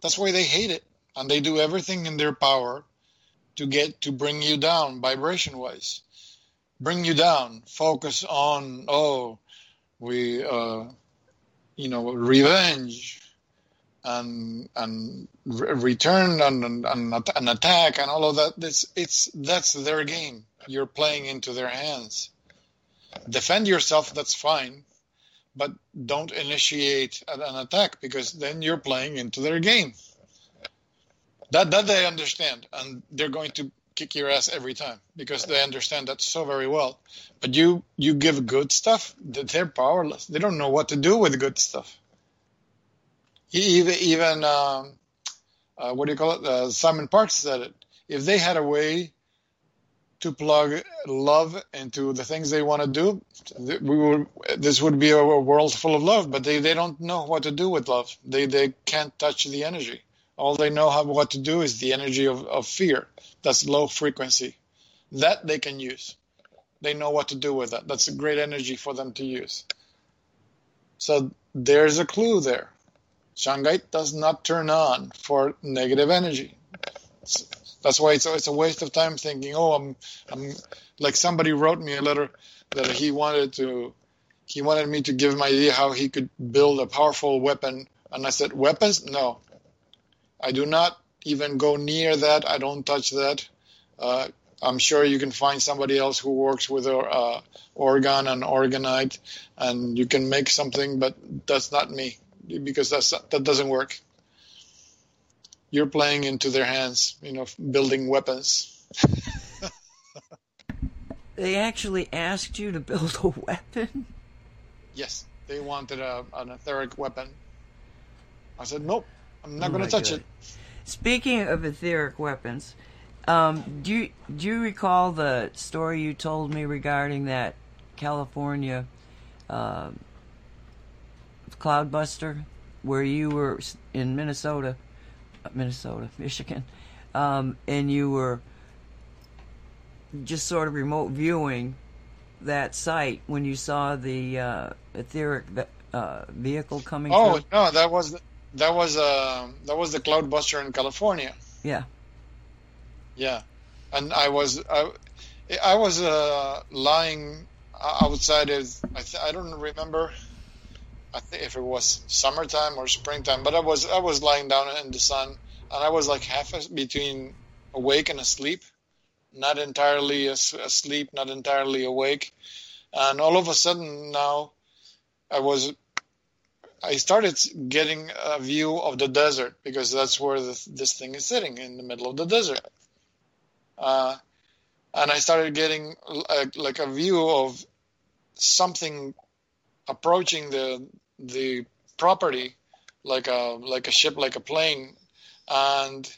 That's why they hate it. And they do everything in their power to get to bring you down vibration wise. Bring you down. Focus on, oh, we uh, you know, revenge and and return and, and, and attack and all of that. It's it's that's their game. You're playing into their hands. Defend yourself. That's fine, but don't initiate an attack because then you're playing into their game. That that they understand, and they're going to kick your ass every time because they understand that so very well. But you you give good stuff, they're powerless. They don't know what to do with good stuff. Even even um, uh, what do you call it? Uh, Simon Parkes said it. If they had a way to plug love into the things they want to do, we would, this would be a world full of love. But they, they don't know what to do with love. They they can't touch the energy. All they know how, what to do is the energy of, of fear. That's low frequency. That they can use. They know what to do with that. That's a great energy for them to use. So there's a clue there. Shungite does not turn on for negative energy. That's why it's, it's a waste of time thinking, oh, I'm, I'm like somebody wrote me a letter that he wanted to, he wanted me to give him idea how he could build a powerful weapon. And I said, weapons? No, I do not even go near that. I don't touch that. Uh, I'm sure you can find somebody else who works with uh, orgone and orgonite, and you can make something, but that's not me because that's that doesn't work. You're playing into their hands, you know, building weapons. they actually asked you to build a weapon. Yes, they wanted a, an etheric weapon. I said nope. I'm not oh going to touch God. it. Speaking of etheric weapons, um, do you do you recall the story you told me regarding that California uh, cloudbuster, where you were in Minnesota, Minnesota, Michigan, um, and you were just sort of remote viewing that site when you saw the uh, etheric uh, vehicle coming. Oh through? no, that was that was uh that was the Cloudbuster in California. Yeah. Yeah, and I was I, I was uh, lying outside. of I th- I don't remember. I think if it was summertime or springtime, but I was I was lying down in the sun, and I was like half between awake and asleep, not entirely asleep, not entirely awake, and all of a sudden now, I was I started getting a view of the desert because that's where the, this thing is sitting in the middle of the desert. Uh, and I started getting a, like a view of something approaching the the property like a like a ship like a plane and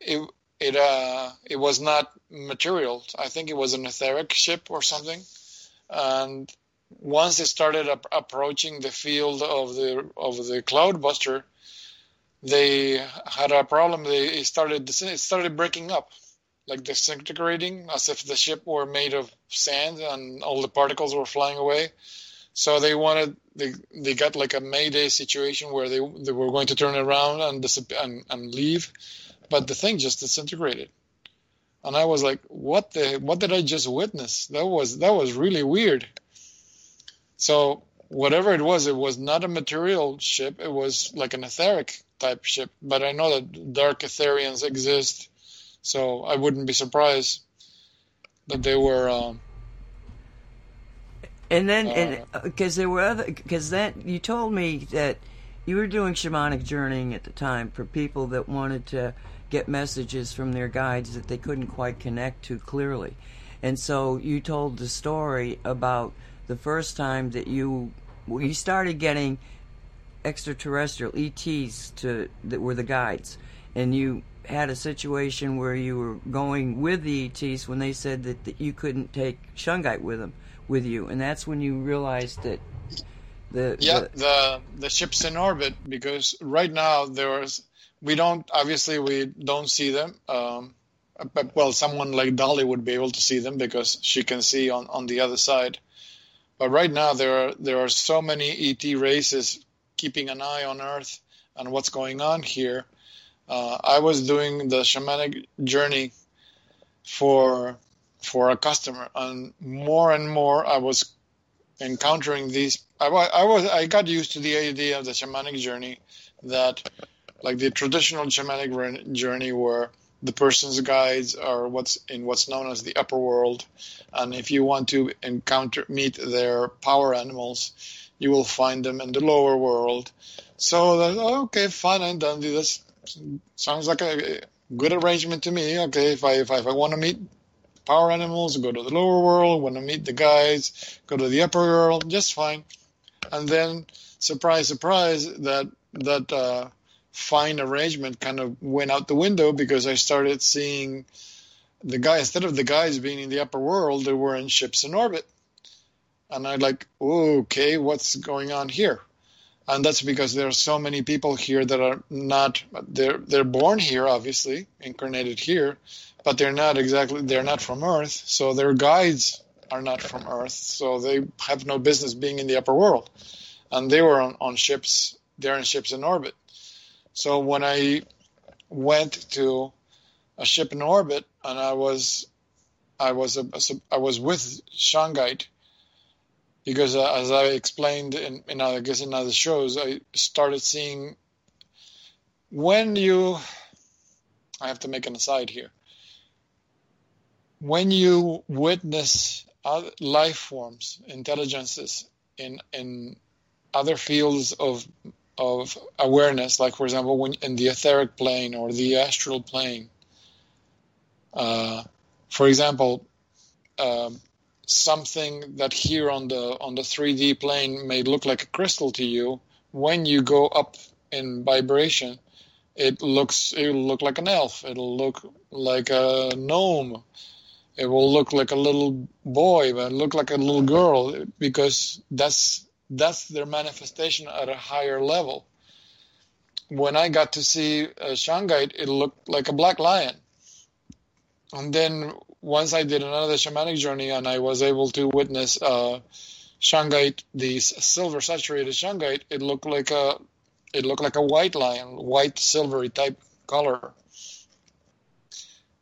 it it uh it was not material i think it was an etheric ship or something and once they started up approaching the field of the of the cloudbuster, they had a problem. They started it started breaking up, like disintegrating, as if the ship were made of sand and all the particles were flying away. So they wanted they they got like a mayday situation where they they were going to turn around and and, and leave, but the thing just disintegrated. And I was like, what the what did I just witness? That was that was really weird. So whatever it was, it was not a material ship. It was like an etheric type ship. But I know that dark Etherians exist, so I wouldn't be surprised that they were. Um, and then, and because uh, there were other, because then you told me that you were doing shamanic journeying at the time for people that wanted to get messages from their guides that they couldn't quite connect to clearly. And so you told the story about the first time that you you started getting extraterrestrial ETs to that were the guides, and you had a situation where you were going with the ETs when they said that, that you couldn't take Shungite with them with you, and that's when you realize that the yeah the the, the ships in orbit because right now there's we don't obviously we don't see them. Um, but, well, someone like Dolly would be able to see them because she can see on, on the other side. But right now there are there are so many ET races keeping an eye on Earth and what's going on here. Uh, I was doing the shamanic journey for for a customer, and more and more I was encountering these. I, I was I got used to the idea of the shamanic journey that like the traditional shamanic journey where the person's guides are what's in what's known as the upper world and if you want to encounter meet their power animals you will find them in the lower world so that, okay fine i'm done with this sounds like a good arrangement to me okay if i if i, if I want to meet power animals go to the lower world want to meet the guys, go to the upper world just fine and then surprise surprise that that uh, fine arrangement kind of went out the window because I started seeing the guy instead of the guys being in the upper world, they were in ships in orbit, and I like, okay, what's going on here? And that's because there are so many people here that are not they're they're born here, obviously incarnated here, but they're not exactly they're not from Earth, so their guides are not from Earth, so they have no business being in the upper world, and they were on, on ships. They're in ships in orbit. So when I went to a ship in orbit and I was I was a, I was with Shungite because uh, as I explained in, in I guess in other shows I started seeing when you I have to make an aside here when you witness life forms intelligences in in other fields of of awareness, like for example, when in the etheric plane or the astral plane. Uh, for example, um, something that here on the on the 3D plane may look like a crystal to you, when you go up in vibration, it looks it will look like an elf. It'll look like a gnome. It will look like a little boy, but look like a little girl because that's that's their manifestation at a higher level. When I got to see uh, Shungite, it looked like a black lion. And then once I did another shamanic journey and I was able to witness uh, Shungite, the silver saturated Shungite, it looked like a it looked like a white lion, white silvery type color.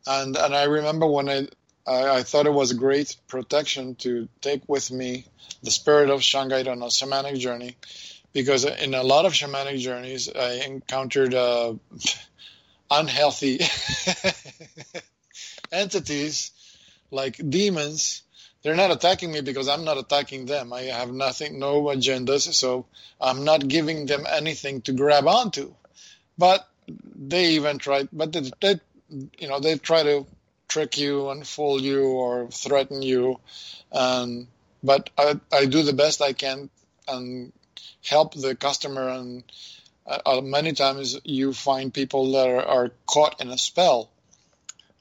And and I remember when I I, I thought it was great protection to take with me the spirit of Shungite on a shamanic journey, because in a lot of shamanic journeys, I encountered uh, unhealthy entities like demons. They're not attacking me because I'm not attacking them. I have nothing, no agendas, so I'm not giving them anything to grab onto. But they even try, but they, they you know, they try to trick you and fool you or threaten you. And but I, I do the best I can and help the customer. And uh, uh, many times you find people that are, are caught in a spell.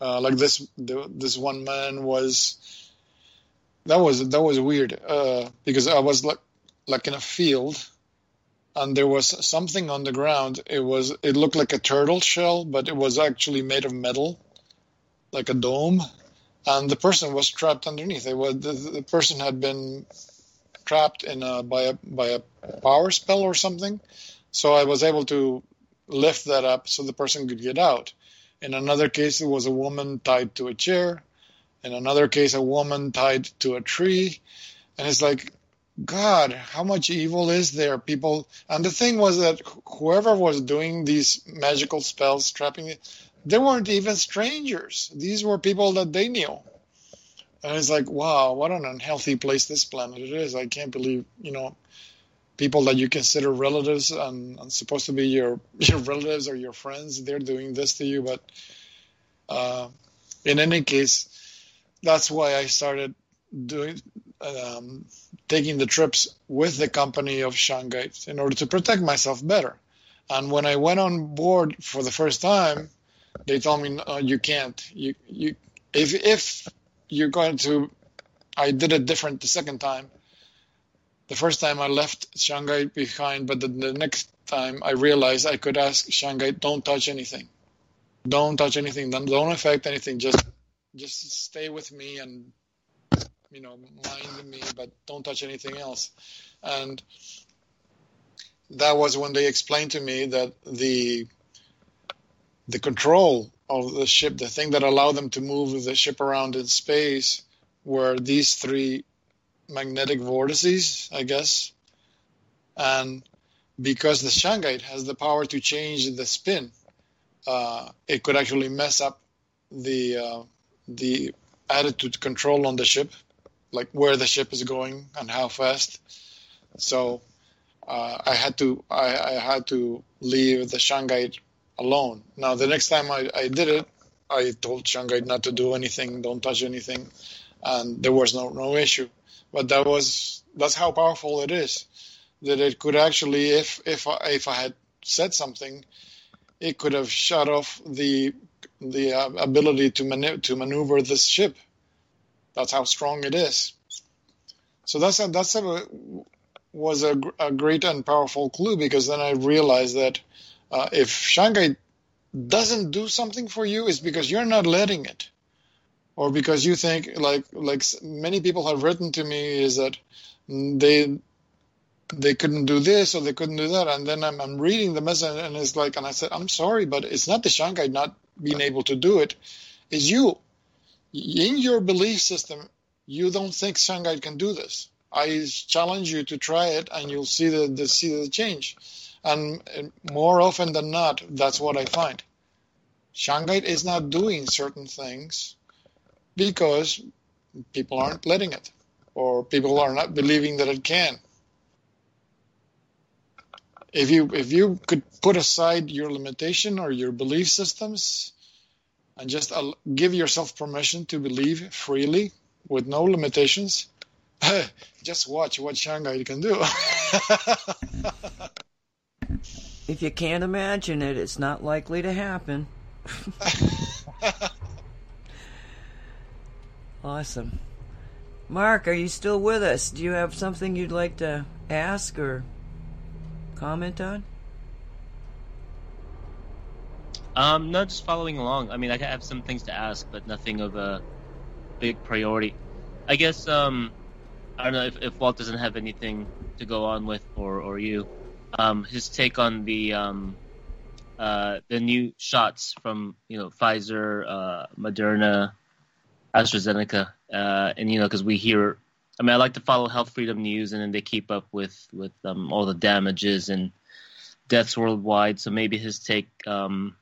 Uh, like this, the, this one man was. That was that was weird uh, because I was like like in a field, and there was something on the ground. It was it looked like a turtle shell, but it was actually made of metal, like a dome and the person was trapped underneath. It was the, the person had been trapped in a, by a by a power spell or something. So I was able to lift that up so the person could get out. In another case, it was a woman tied to a chair. In another case, a woman tied to a tree. And it's like, God, how much evil is there? People, and the thing was that whoever was doing these magical spells, trapping, they weren't even strangers. These were people that they knew. And it's like, wow, what an unhealthy place this planet is. I can't believe, you know, people that you consider relatives and, and supposed to be your your relatives or your friends, they're doing this to you. But uh, in any case, that's why I started doing um, taking the trips with the company of Shungite in order to protect myself better. And when I went on board for the first time, they told me no, you can't. You you if if you're going to, I did it different the second time. The first time I left Shungite behind, but the, the next time I realized I could ask Shungite, don't touch anything, don't touch anything, don't, don't affect anything, just just stay with me and you know mind me, but don't touch anything else. And that was when they explained to me that the the control of the ship, the thing that allowed them to move the ship around in space, were these three magnetic vortices, I guess. And because the Shungite has the power to change the spin, uh, it could actually mess up the uh, the attitude control on the ship, like where the ship is going and how fast. So uh, I had to I, I, had to leave the Shungite alone. Now the next time I, I did it, I told Shungite not to do anything, don't touch anything, and there was no no issue. But that was that's how powerful it is. That it could actually, if if I, if I had said something, it could have shut off the the uh, ability to to maneuver this ship. That's how strong it is. So that's a, that's a, was a, a great and powerful clue because then I realized that uh, if Shungite doesn't do something for you, it's because you're not letting it, or because you think like like many people have written to me is that they they couldn't do this or they couldn't do that, and then I'm, I'm reading the message and it's like, and I said, I'm sorry, but it's not the Shungite not being able to do it, it's you. In your belief system, you don't think Shungite can do this. I challenge you to try it, and you'll see the, the see the change. And more often than not, that's what I find. Shungite is not doing certain things because people aren't letting it, or people are not believing that it can. If you if you could put aside your limitation or your belief systems, and just give yourself permission to believe freely with no limitations, just watch what Shungite can do. if you can't imagine it, it's not likely to happen. awesome. Mark, are you still with us? Do you have something you'd like to ask or comment on? Um, no, just following along. I mean, I have some things to ask, but nothing of a big priority. I guess um, I don't know if, if Walt doesn't have anything to go on with, or or you um, his take on the um, uh, the new shots from you know Pfizer, uh, Moderna, AstraZeneca, uh, and you know because we hear. I mean, I like to follow Health Freedom News, and then they keep up with with um, all the damages and deaths worldwide. So maybe his take, um,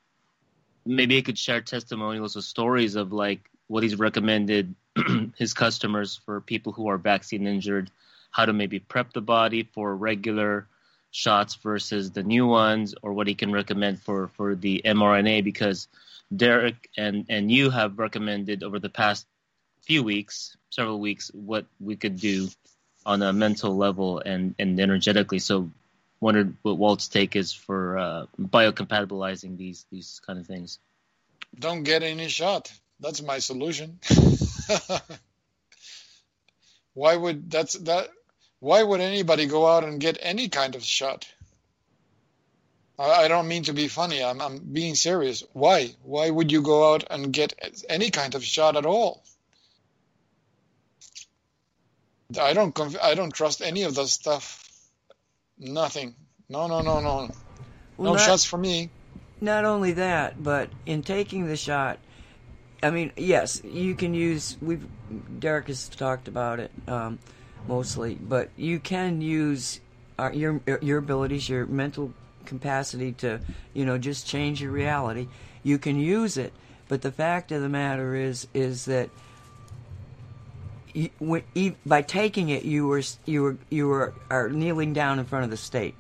maybe he could share testimonials or stories of like what he's recommended his customers for people who are vaccine injured, how to maybe prep the body for regular shots versus the new ones or what he can recommend for, for the mRNA because Derek and, and you have recommended over the past few weeks, several weeks, what we could do on a mental level and, and energetically. So wondered what Walt's take is for uh, biocompatibilizing these these kind of things. Don't get any shot. That's my solution. Why would that's that why would anybody go out and get any kind of shot? I don't mean to be funny. I'm, I'm being serious. Why? Why would you go out and get any kind of shot at all? I don't. I don't trust any of that stuff. Nothing. No. No. No. No. Well, no that, shots for me. not only that, but in taking the shot, I mean, yes, you can use. We've Derek has talked about it um, mostly, but you can use uh, your your abilities, your mental capacity to, you know, just change your reality. You can use it, but the fact of the matter is, is that you, when, by taking it, you were you were you were are kneeling down in front of the state.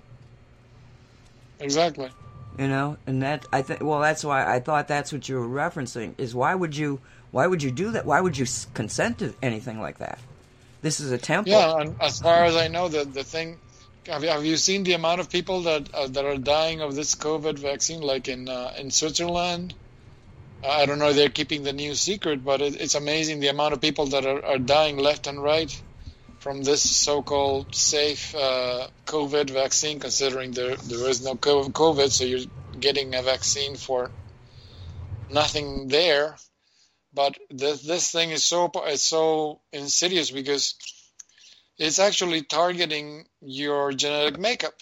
Exactly. You know, and that I think. Well, that's why I thought that's what you were referencing. Is why would you why would you do that? Why would you consent to anything like that? This is a temple. Yeah, and as far as I know, the the thing. Have you, have you seen the amount of people that uh, that are dying of this COVID vaccine, like in uh, in Switzerland? I don't know. They're keeping the news secret, but it, it's amazing the amount of people that are, are dying left and right from this so-called safe uh, COVID vaccine, considering there there is no COVID, so you're getting a vaccine for nothing there. But this this thing is so is so insidious because it's actually targeting your genetic makeup.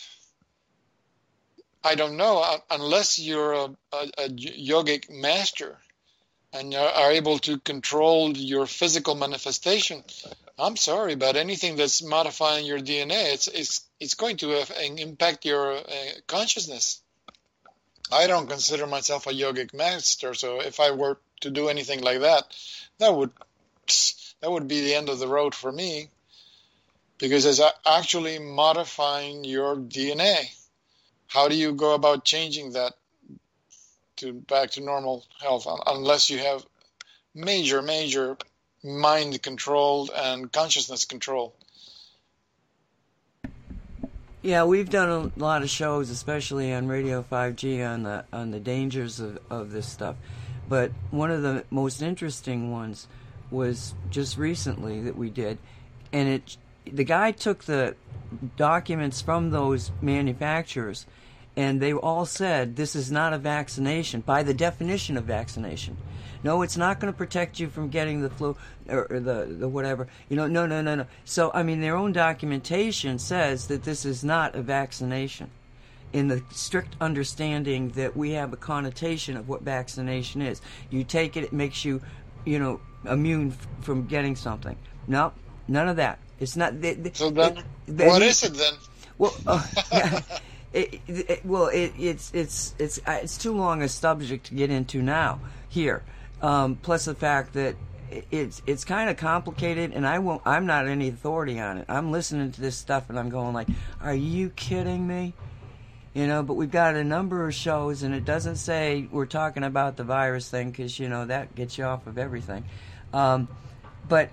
I don't know uh, unless you're a, a, a yogic master and are able to control your physical manifestation I'm sorry, but anything that's modifying your DNA, it's it's it's going to have, impact your uh, consciousness. I don't consider myself a yogic master, so if I were to do anything like that, that would that would be the end of the road for me, because it's actually modifying your DNA. How do you go about changing that to back to normal health unless you have major major mind control and consciousness control. Yeah, we've done a lot of shows, especially on Radio 5G, on the on the dangers of, of this stuff. But one of the most interesting ones was just recently that we did, and it the guy took the documents from those manufacturers, and they all said this is not a vaccination by the definition of vaccination. No, it's not going to protect you from getting the flu or, or, the, the whatever. You know, no, no, no, no. So, I mean, their own documentation says that this is not a vaccination in the strict understanding that we have a connotation of what vaccination is. You take it, it makes you, you know, immune f- from getting something. No, none of that. It's not. They, they, so then, it, what is it then? Well, uh, it, it, well, it's it's it's uh, it's too long a subject to get into now here. Um, plus the fact that it's it's kind of complicated, and I won't. I'm not any authority on it. I'm listening to this stuff, and I'm going like, "Are you kidding me?" You know. But we've got a number of shows, and it doesn't say we're talking about the virus thing because you know that gets you off of everything. Um, but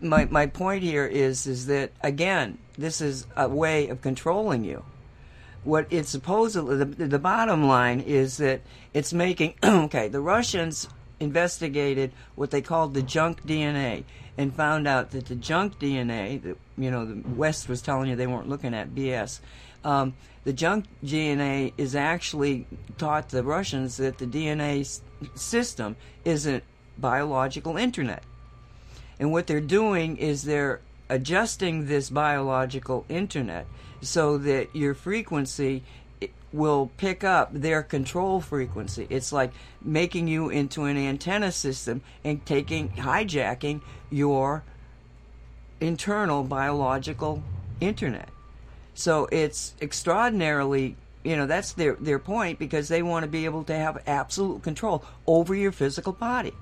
my my point here is is that again, this is a way of controlling you. What it's supposedly the, the bottom line is that it's making okay. The Russians investigated what they called the junk DNA and found out that the junk DNA that you know the West was telling you they weren't looking at BS. Um, the junk DNA is actually taught the Russians that the DNA s- system is a biological internet, and what they're doing is they're adjusting this biological internet so that your frequency will pick up their control frequency. It's like making you into an antenna system and taking hijacking your internal biological internet. So it's extraordinarily, you know, that's their their point because they want to be able to have absolute control over your physical body.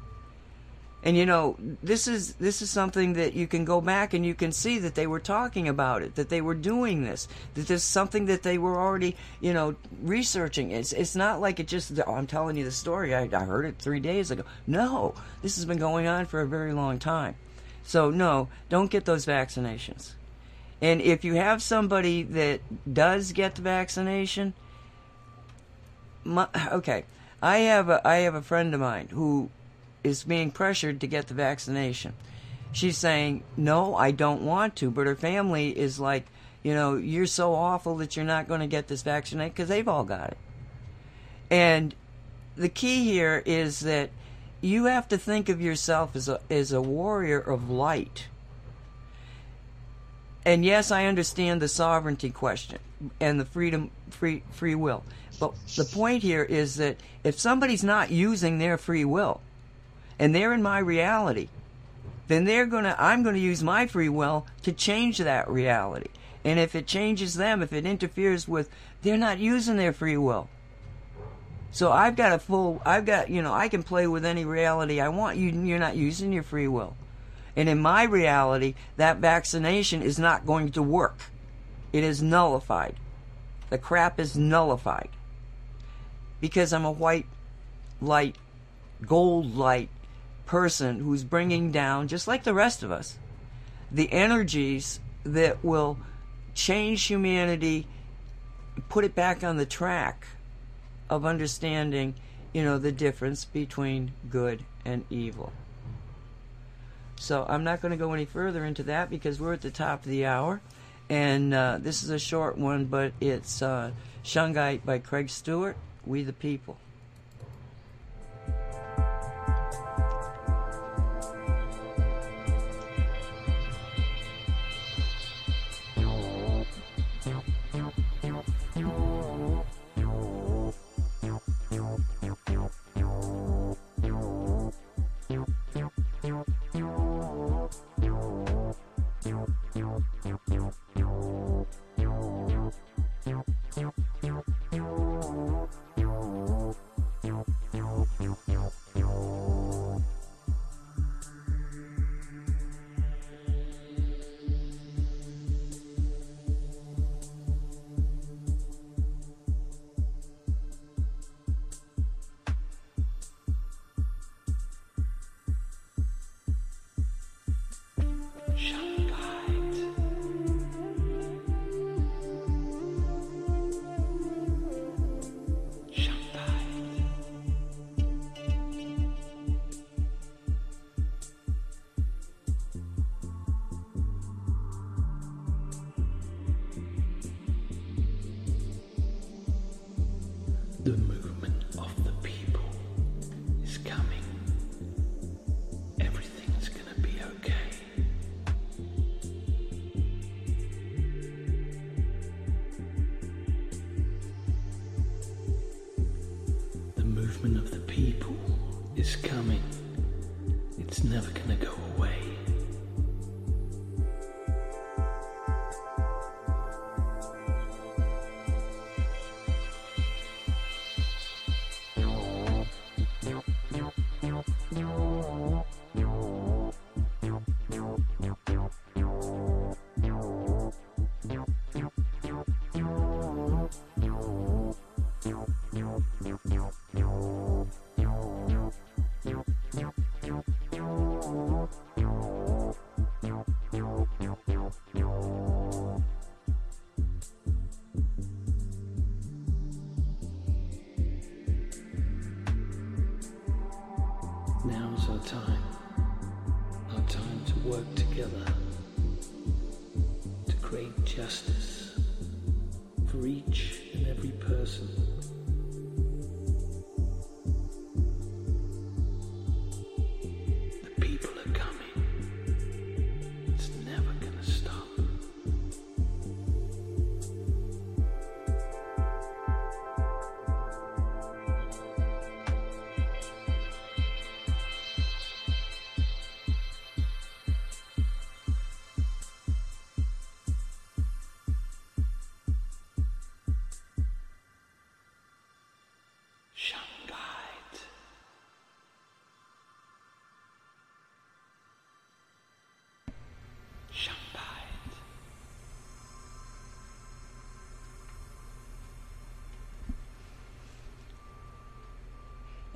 And you know, this is this is something that you can go back and you can see that they were talking about it, that they were doing this, that this is something that they were already, you know, researching. It's it's not like it just. Oh, I'm telling you the story. I, I heard it three days ago. No, this has been going on for a very long time. So no, don't get those vaccinations. And if you have somebody that does get the vaccination, my, okay, I have a I have a friend of mine who is being pressured to get the vaccination. She's saying, No, I don't want to. But her family is like, You know, you're so awful that you're not going to get this vaccination because they've all got it. And the key here is that you have to think of yourself as a, as a warrior of light. And yes, I understand the sovereignty question and the freedom, free, free will. But the point here is that if somebody's not using their free will, and they're in my reality, then they're gonna, I'm gonna use my free will to change that reality. And if it changes them, if it interferes with, they're not using their free will. So I've got a full, I've got, you know, I can play with any reality I want. You, you're not using your free will. And in my reality, that vaccination is not going to work. It is nullified. The crap is nullified. Because I'm a white light, gold light person who's bringing down, just like the rest of us, the energies that will change humanity, put it back on the track of understanding, you know, the difference between good and evil. So I'm not going to go any further into that because we're at the top of the hour. And uh, this is a short one, but it's uh, Shungite by Craig Stuart, We the People.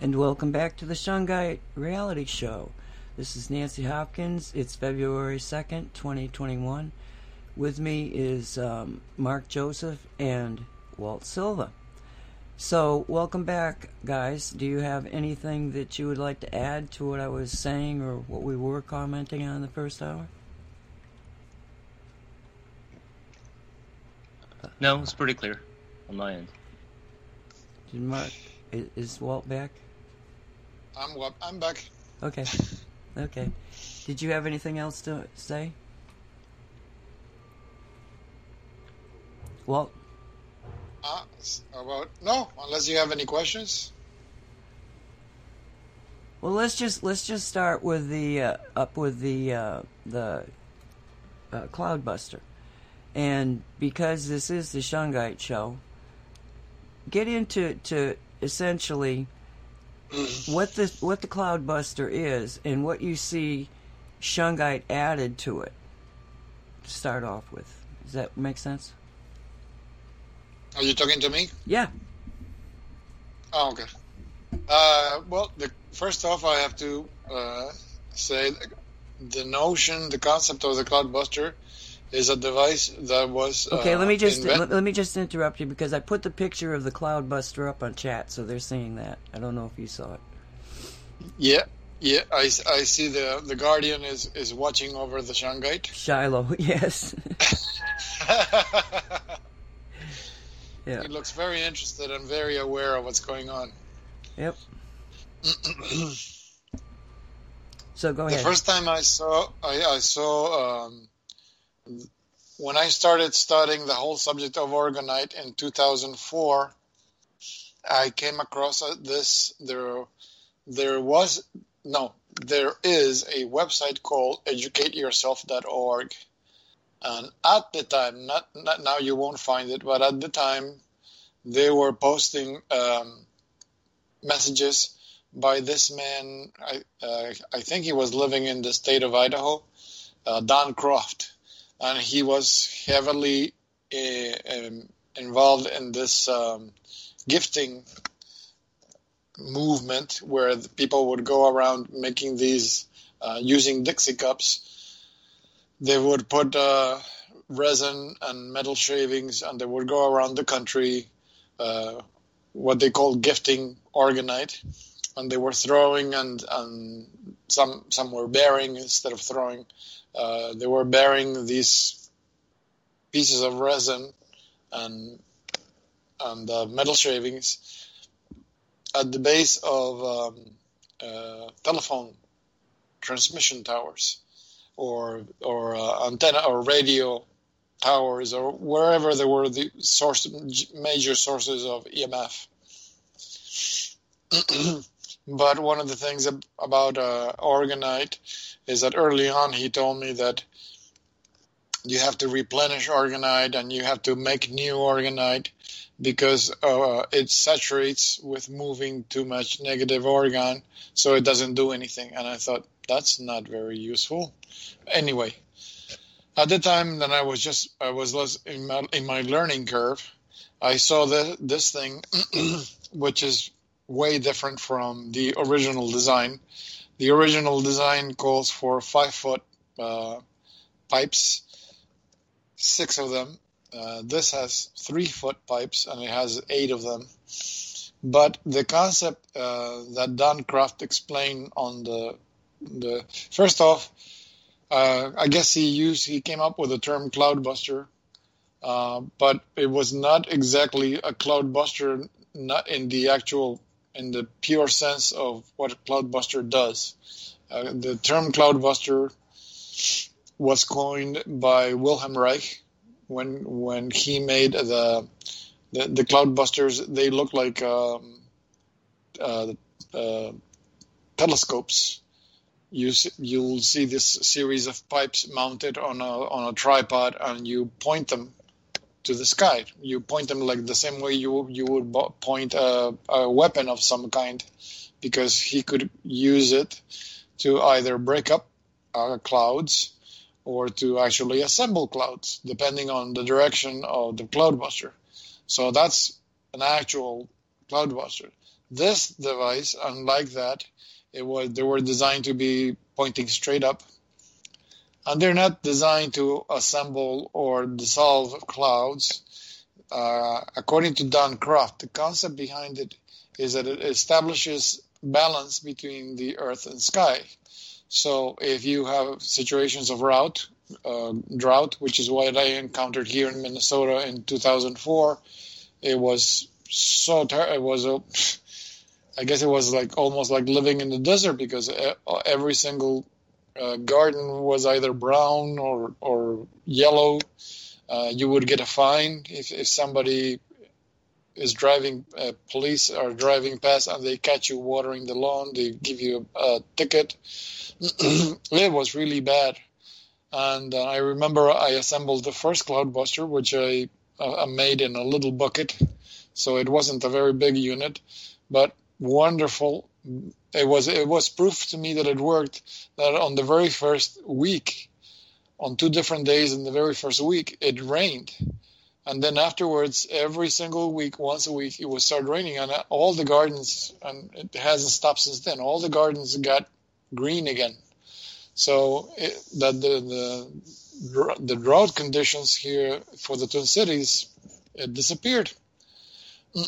And welcome back to the Shungite Reality Show. This is Nancy Hopkins. It's February 2nd, 2021. With me is um, Mark Joseph and Walt Silva. So, welcome back, guys. Do you have anything that you would like to add to what I was saying or what we were commenting on in the first hour? No, it's pretty clear on my end. Did Mark, is Walt back? I'm I'm back. Okay. Okay. Did you have anything else to say? Well, Uh, about no, unless you have any questions. well, let's just let's just start with the uh, up with the uh, the uh, Cloudbuster, and because this is the Shungite show, get into to essentially what the what the Cloudbuster is and what you see Shungite added to it. To start off with, does that make sense? Are you talking to me? Yeah. Oh, okay. Uh, well, the, first off, I have to uh, say the notion, the concept of the Cloudbuster is a device that was. Okay, uh, let me just invent- let, me just interrupt you because I put the picture of the Cloudbuster up on chat, so they're seeing that. I don't know if you saw it. Yeah, yeah. I, I see the the Guardian is is watching over the Shungite. Shiloh, yes. yeah. he looks very interested and very aware of what's going on. Yep. So go ahead. The first time I saw, I, I saw um, when I started studying the whole subject of orgonite in 2004. I came across this. There, there was no, there is a website called educateyourself.org, and at the time, not not now, you won't find it, but at the time, they were posting um, messages by this man. I uh, I think he was living in the state of Idaho, uh, Don Croft, and he was heavily uh, um, involved in this um, gifting movement where people would go around making these uh, using Dixie cups. They would put uh, resin and metal shavings, and they would go around the country. Uh, what they call gifting orgonite, and they were throwing and, and some some were bearing instead of throwing. Uh, they were bearing these pieces of resin and and uh, metal shavings at the base of um, uh, telephone transmission towers or or uh, antenna or radio towers or wherever there were the source major sources of EMF. but one of the things about uh, Orgonite is that early on he told me that you have to replenish Orgonite and you have to make new Orgonite because uh, it saturates with moving too much negative orgone, so it doesn't do anything. And I thought that's not very useful. Anyway, at the time that I was just I was less in my, in my learning curve, I saw the, this thing, which is way different from the original design. The original design calls for five foot uh, pipes, six of them. Uh, this has three foot pipes and it has eight of them. But the concept uh, that Don Croft explained on the the first off, uh, I guess he used he came up with the term cloudbuster, uh, but it was not exactly a cloudbuster, not in the actual in the pure sense of what cloudbuster does. Uh, the term cloudbuster was coined by Wilhelm Reich when when he made the the, the cloudbusters. They look like um, uh, uh, telescopes. You you'll see this series of pipes mounted on a on a tripod, and you point them to the sky. You point them like the same way you you would point a, a weapon of some kind, because he could use it to either break up uh, clouds or to actually assemble clouds, depending on the direction of the cloudbuster. So that's an actual cloudbuster. This device, unlike that, it was they were designed to be pointing straight up and they're not designed to assemble or dissolve clouds. Uh, according to Don Croft, the concept behind it is that it establishes balance between the earth and sky. So if you have situations of drought, uh, drought, which is what I encountered here in Minnesota in 2004, it was so ter- it was a, I guess it was like almost like living in the desert because e- every single uh, garden was either brown or or yellow. Uh, you would get a fine if, if somebody is driving, uh, police are driving past and they catch you watering the lawn, they give you a, a ticket. it was really bad. And uh, I remember I assembled the first Cloudbuster, which I, uh, made in a little bucket. So it wasn't a very big unit, but wonderful. It was it was proof to me that it worked. That on the very first week, on two different days in the very first week, it rained, and then afterwards, every single week, once a week, it would start raining, and all the gardens, and it hasn't stopped since then. All the gardens got green again. So it, that the, the the drought conditions here for the Twin Cities it disappeared.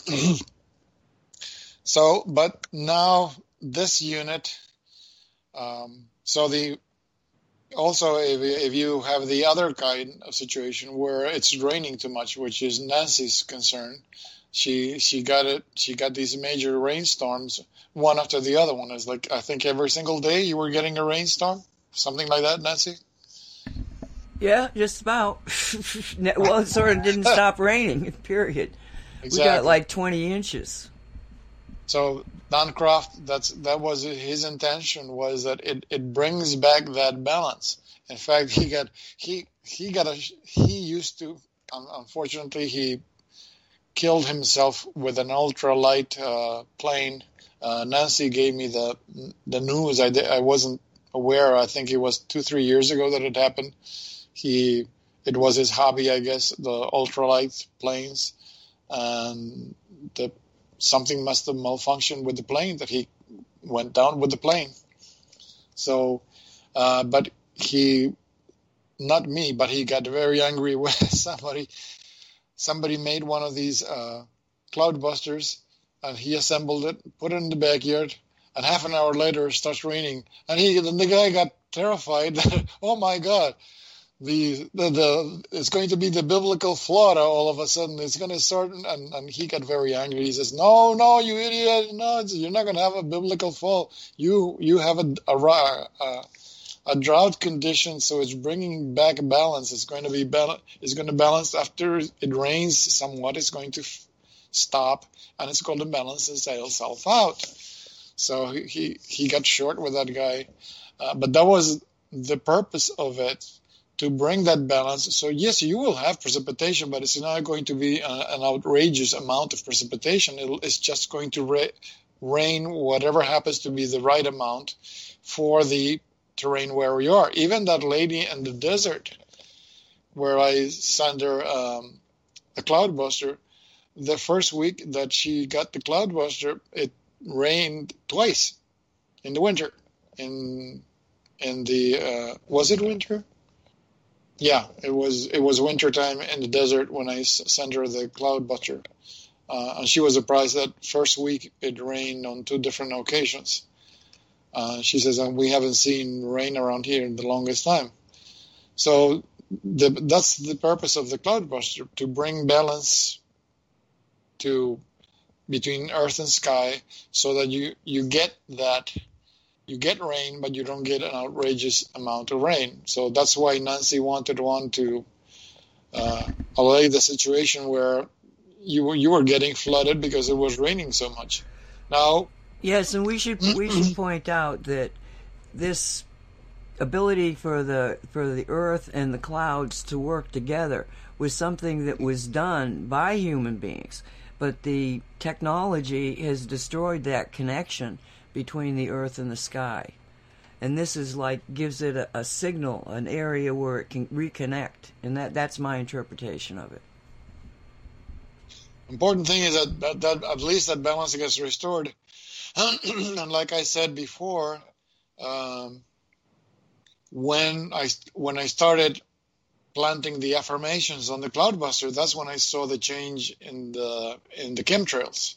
so, but now this unit, um, so the also if, if you have the other kind of situation where it's raining too much, which is Nancy's concern, she she got it. She got these major rainstorms one after the other one. It's like I think every single day you were getting a rainstorm, something like that, Nancy. Yeah, just about. well, it sort of didn't stop raining. Period. Exactly. We got like twenty inches. So Don Croft, that's that was his intention was that it, it brings back that balance. In fact, he got he he got a he used to unfortunately he killed himself with an ultralight uh, plane. Uh, Nancy gave me the the news. I I wasn't aware. I think it was two three years ago that it happened. He it was his hobby, I guess, the ultralight planes, and the something must have malfunctioned with the plane that he went down with the plane. So, uh, but he, not me, but he got very angry when somebody, somebody made one of these uh, cloudbusters, and he assembled it, put it in the backyard, and half an hour later it starts raining, and he, the guy got terrified. oh my God! The, the, the it's going to be the biblical Florida all of a sudden. It's going to start, and, and he got very angry. He says, "No, no, you idiot! No, you're not going to have a biblical fall. You you have a a, a, a drought condition, so it's bringing back balance. It's going to be bal- It's going to balance after it rains somewhat. It's going to f- stop, and it's going to balance itself out." So he he, he got short with that guy, uh, but that was the purpose of it to bring that balance. So yes, you will have precipitation, but it's not going to be a, an outrageous amount of precipitation. It'll, it's just going to ra- rain whatever happens to be the right amount for the terrain where we are. Even that lady in the desert, where I sent her um, the cloudbuster, the first week that she got the cloudbuster, it rained twice in the winter. In in the uh, was it winter? Yeah, it was it was winter time in the desert when I sent her the cloudbuster, uh, and she was surprised that first week it rained on two different occasions. Uh, she says, and "We haven't seen rain around here in the longest time." So the, that's the purpose of the cloud cloudbuster to bring balance to between earth and sky, so that you you get that you get rain, but you don't get an outrageous amount of rain. So that's why Nancy wanted one to uh, allay the situation where you were, you were getting flooded because it was raining so much. Now, yes, and we should we should point out that this ability for the for the earth and the clouds to work together was something that was done by human beings, but the technology has destroyed that connection between the earth and the sky. And this is like gives it a, a signal, an area where it can reconnect, and that that's my interpretation of it. Important thing is that, that, that at least that balance gets restored. and like I said before, um, when I when I started planting the affirmations on the cloudbuster, that's when I saw the change in the in the chemtrails,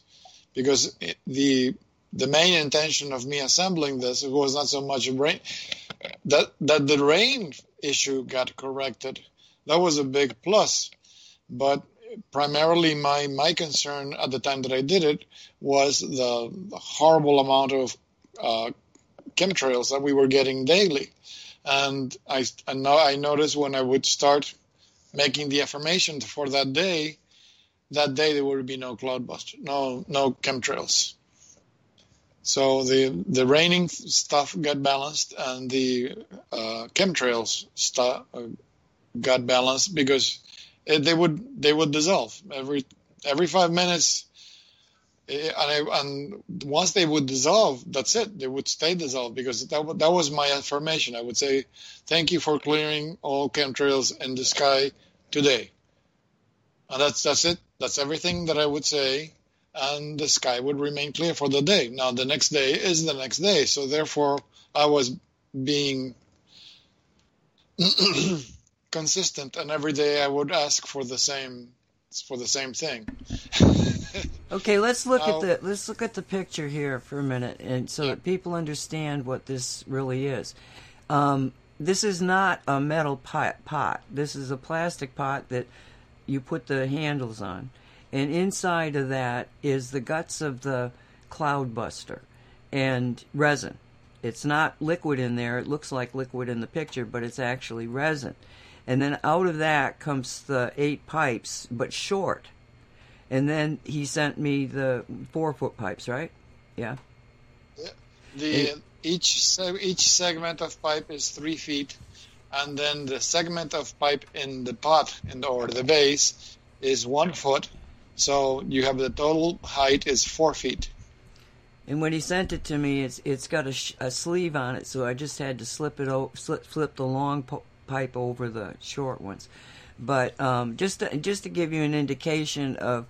because it, the the main intention of me assembling this was not so much rain that that the rain issue got corrected. That was a big plus, but primarily my my concern at the time that I did it was the, horrible amount of uh, chemtrails that we were getting daily, and I and now I noticed when I would start making the affirmation for that day, that day there would be no cloudbuster, no no chemtrails. So the the raining stuff got balanced, and the uh, chemtrails stuff uh, got balanced because it, they would they would dissolve every every five minutes. And, I, and once they would dissolve, that's it. They would stay dissolved because that that was my affirmation. I would say, "Thank you for clearing all chemtrails in the sky today." And that's that's it. That's everything that I would say and the sky would remain clear for the day. Now, the next day is the next day, so therefore, I was being consistent, and every day I would ask for the same for the same thing. okay, let's look now, at the let's look at the picture here for a minute, and so yeah. that people understand what this really is. Um, this is not a metal pot, pot. This is a plastic pot that you put the handles on and inside of that is the guts of the cloudbuster and resin. It's not liquid in there. It looks like liquid in the picture, but it's actually resin. And then out of that comes the eight pipes, but short. And then he sent me the four foot pipes, right? Yeah. yeah. The each each segment of pipe is three feet, and then the segment of pipe in the pot in the, or the base is one foot, so you have the total height is four feet. And when he sent it to me, it's it's got a, sh- a sleeve on it, so I just had to slip it o- slip flip the long pipe over the short ones. But um, just to, just to give you an indication of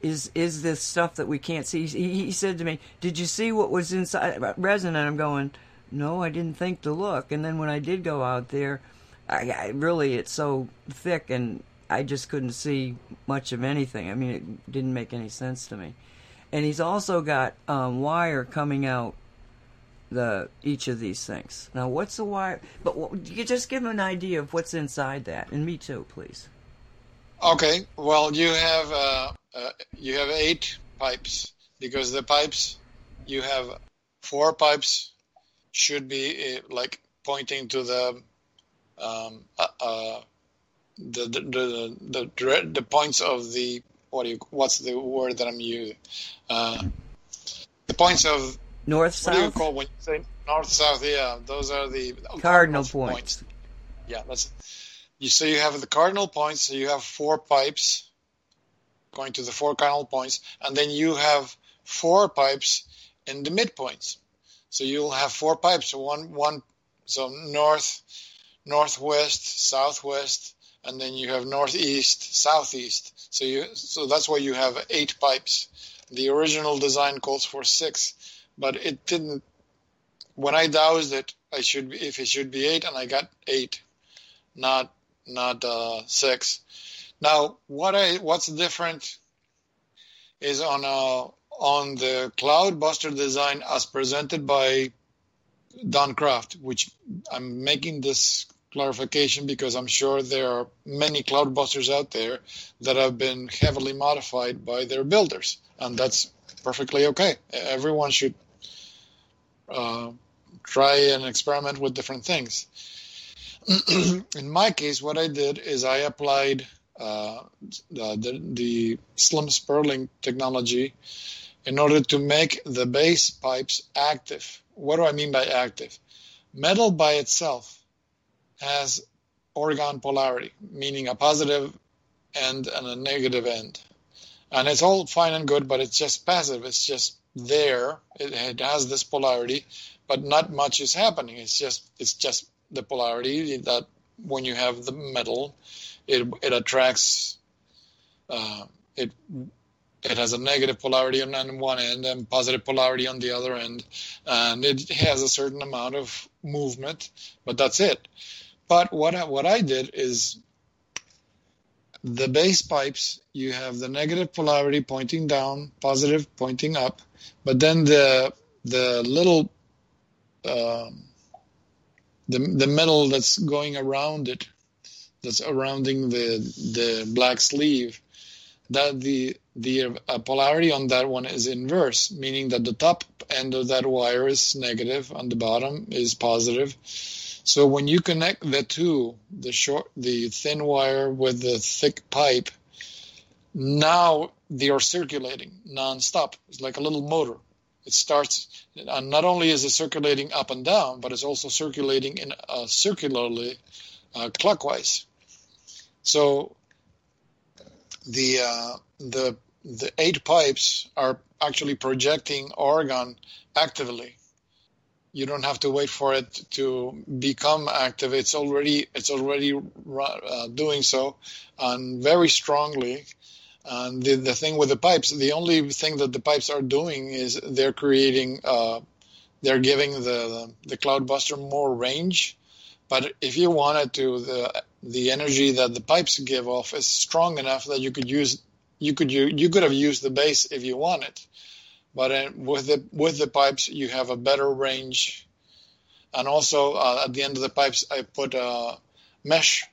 is is this stuff that we can't see? He, he said to me, "Did you see what was inside resin?" And I'm going, "No, I didn't think to look." And then when I did go out there, I, I really it's so thick and I just couldn't see much of anything. I mean, it didn't make any sense to me. And he's also got um, wire coming out the each of these things. Now, what's the wire? But what, you just give him an idea of what's inside that, and me too, please. Okay. Well, you have uh, uh, you have eight pipes because the pipes you have four pipes should be uh, like pointing to the um, uh the the the, the, the points of the what do you what's the word that I'm using? Uh, the points of north south. What do you call when you say north south? Yeah, those are the cardinal points. points. Yeah, that's you. So you have the cardinal points. So you have four pipes going to the four cardinal points, and then you have four pipes in the midpoints. So you'll have four pipes. So one one so north, northwest, southwest, and then you have northeast, southeast. So you so that's why you have eight pipes. The original design calls for six, but it didn't. When I dowsed it, I should be, if it should be eight, and I got eight, not not uh, six. Now, what I what's different is on a on the Cloudbuster design as presented by Don Croft, which I'm making this clarification because I'm sure there are many cloudbusters out there that have been heavily modified by their builders, and that's perfectly okay. Everyone should uh, try and experiment with different things. In my case, what I did is I applied uh, the, the, the Slim Spurling technology in order to make the base pipes active. What do I mean by active? Metal by itself has orgone polarity, meaning a positive end and a negative end. And it's all fine and good, but it's just passive. It's just there. It, it has this polarity, but not much is happening. It's just it's just the polarity that when you have the metal, it it attracts. Uh, it it has a negative polarity on one end and positive polarity on the other end, and it has a certain amount of movement, but that's it. But what I, what I did is the base pipes, you have the negative polarity pointing down, positive pointing up, but then the the little um, the the metal that's going around it, that's surrounding the the black sleeve, that the the uh, polarity on that one is inverse, meaning that the top end of that wire is negative and the bottom is positive So when you connect the two, the short, the thin wire with the thick pipe, now they are circulating nonstop. It's like a little motor. It starts, and not only is it circulating up and down, but it's also circulating in uh, circularly uh, clockwise. So the uh, the the eight pipes are actually projecting orgone actively. You don't have to wait for it to become active. It's already it's already uh, doing so, and very strongly. And the, the thing with the pipes, the only thing that the pipes are doing is they're creating, uh, they're giving the the Cloudbuster more range. But if you wanted to, the the energy that the pipes give off is strong enough that you could use you could you, you could have used the base if you wanted, but uh, with the with the pipes you have a better range, and also uh, at the end of the pipes I put a mesh.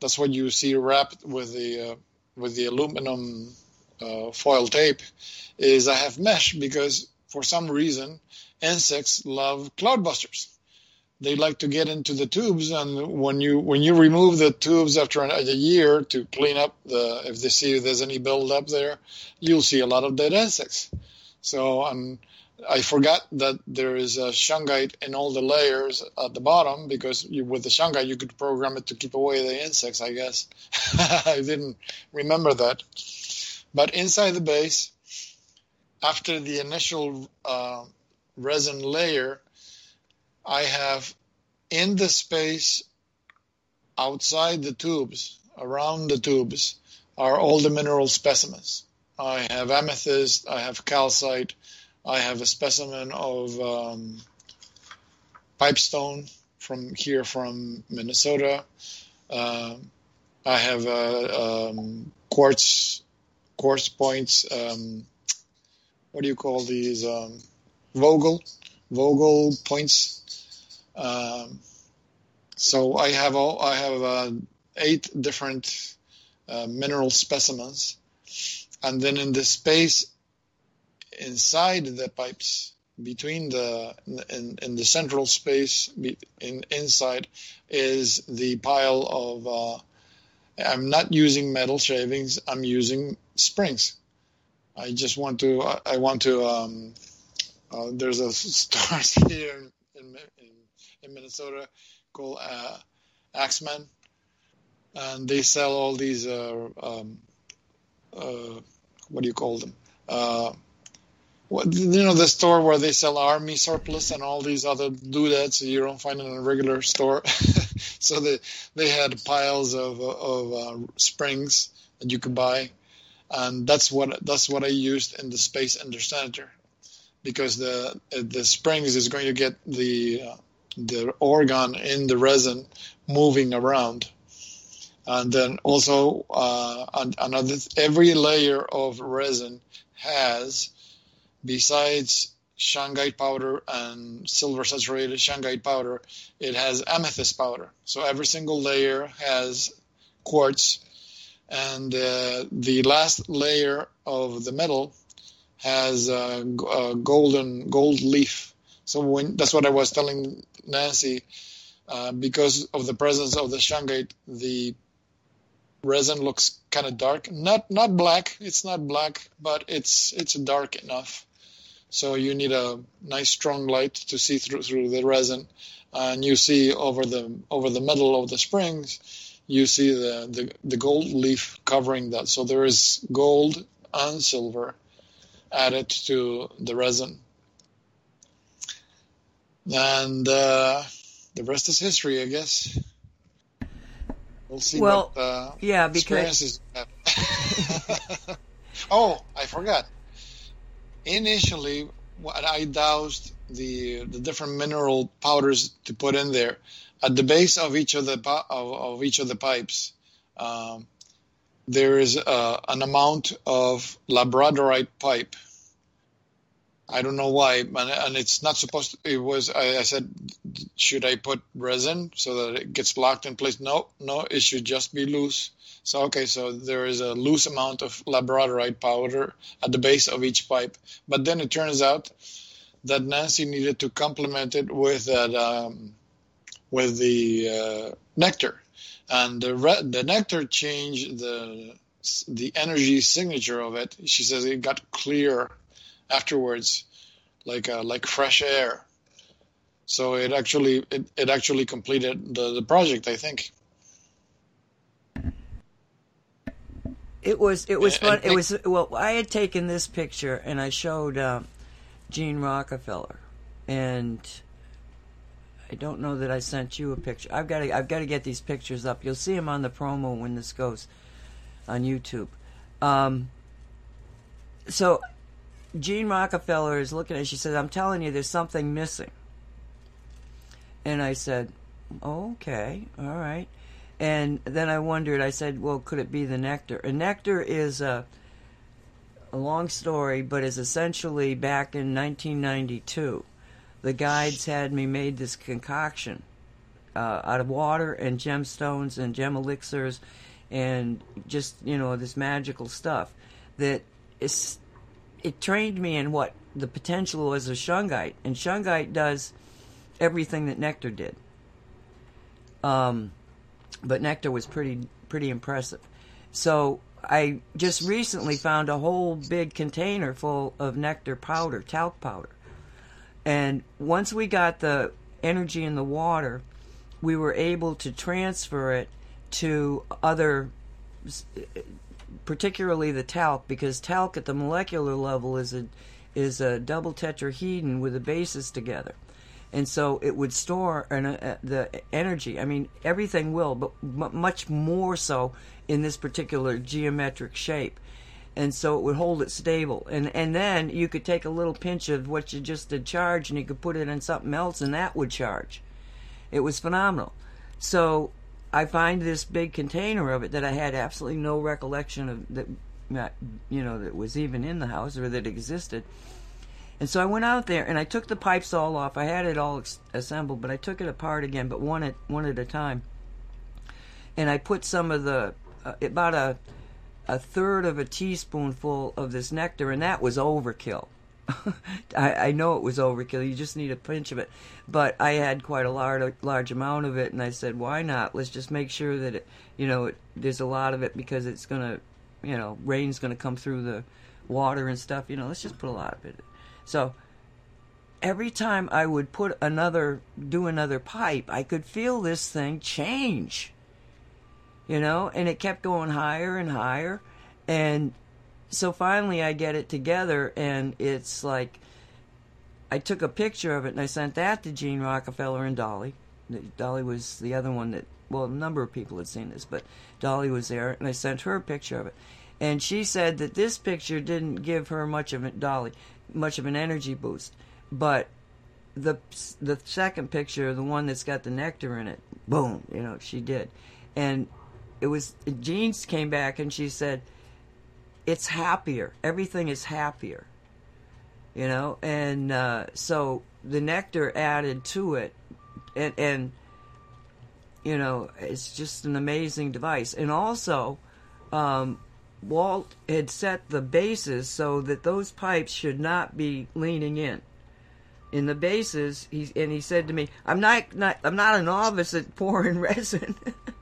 That's what you see wrapped with the uh, with the aluminum uh, foil tape. Is I have mesh because for some reason insects love cloudbusters they like to get into the tubes and when you when you remove the tubes after a year to clean up the if they see if there's any buildup there you'll see a lot of dead insects so um, i forgot that there is a shungite in all the layers at the bottom because you, with the shungite you could program it to keep away the insects i guess i didn't remember that but inside the base after the initial uh, resin layer I have in the space outside the tubes, around the tubes, are all the mineral specimens. I have amethyst, I have calcite, I have a specimen of um, pipestone from here from Minnesota. Uh, I have uh, um, quartz quartz points. Um, what do you call these? Um, Vogel Vogel points um, so I have all, I have uh, eight different uh, mineral specimens, and then in the space inside the pipes between the in, in the central space in inside is the pile of uh, I'm not using metal shavings I'm using springs I just want to I want to um, uh, there's a store here in, in, in Minnesota called uh, Axman, and they sell all these. Uh, um, what do you call them? Uh, what, you know the store where they sell army surplus and all these other doodads you don't find in a regular store. so they they had piles of of uh, springs that you could buy, and that's what that's what I used in the Space Ender Senator, because the the springs is going to get the uh, the orgone in the resin moving around. And then also uh, another every layer of resin has, besides shungite powder and silver saturated shungite powder, it has amethyst powder. So every single layer has quartz, and uh, the last layer of the metal has a golden gold leaf. So when that's what I was telling Nancy, uh, because of the presence of the shungite, the resin looks kind of dark. Not not black. It's not black, but it's it's dark enough. So you need a nice strong light to see through through the resin, and you see over the over the middle of the springs, you see the the, the gold leaf covering that. So there is gold and silver added to the resin and uh, the rest is history, I guess. We'll see. Well, what, uh, yeah, because oh, I forgot. Initially, when I dowsed the the different mineral powders to put in there at the base of each of the of, of each of the pipes. Um, there is uh, an amount of labradorite pipe I don't know why, and, it's not supposed to. It was. I, I, said, should I put resin so that it gets locked in place? No, no, it should just be loose. So okay, so there is a loose amount of labradorite powder at the base of each pipe, but then it turns out that Nancy needed to complement it with that um, with the uh, nectar, and the re- the nectar changed the the energy signature of it. She says it got clear afterwards, like uh, like fresh air. So it actually it, it actually completed the, the project, I think. It was it was And- fun. and- It was well. I had taken this picture and I showed uh, Gene Rockefeller, and I don't know that I sent you a picture. I've got to I've got to get these pictures up. You'll see them on the promo when this goes on YouTube. Um, so Gene Rockefeller is looking at. She says, "I'm telling you, there's something missing." And I said, "Okay, all right." And then I wondered. I said, "Well, could it be the nectar?" And nectar is a, a long story, but is essentially back in 1992. The guides had me made this concoction uh, out of water and gemstones and gem elixirs, and just you know this magical stuff that is. It trained me in what the potential was of shungite, and shungite does everything that nectar did. Um, but nectar was pretty pretty impressive. So I just recently found a whole big container full of nectar powder, talc powder. And once we got the energy in the water, we were able to transfer it to other particularly the talc because talc at the molecular level is a is a double tetrahedron with the bases together and so it would store an, uh, the energy. I mean, everything will, but m- much more so in this particular geometric shape. And so it would hold it stable, and and then you could take a little pinch of what you just did charge, and you could put it in something else, and that would charge. It was phenomenal. So I find this big container of it that I had absolutely no recollection of that, you know, that was even in the house or that existed. And so I went out there and I took the pipes all off. I had it all assembled, but I took it apart again, but one at one at a time. And I put some of the uh, about a a third of a teaspoonful of this nectar, and that was overkill. I, I know it was overkill. You just need a pinch of it, but I had quite a large large amount of it, and I said, why not? Let's just make sure that it, you know, it, there's a lot of it because it's gonna, you know, rain's gonna come through the water and stuff. You know, let's just put a lot of it. So every time I would put another, do another pipe, I could feel this thing change. You know, and it kept going higher and higher. And so finally I get it together, and it's like I took a picture of it and I sent that to Gene Rockefeller and Dolly. Dolly was the other one that, well, a number of people had seen this, but Dolly was there, and I sent her a picture of it. And she said that this picture didn't give her much of it, Dolly, much of an energy boost, but the the second picture, the one that's got the nectar in it, boom, you know, she did, and it was Jeans came back and she said, "It's happier. Everything is happier." You know, and uh, so the nectar added to it, and and you know, it's just an amazing device, and also. Um, Walt had set the bases so that those pipes should not be leaning in. In the bases, he and he said to me, "I'm not, not I'm not a novice at pouring resin,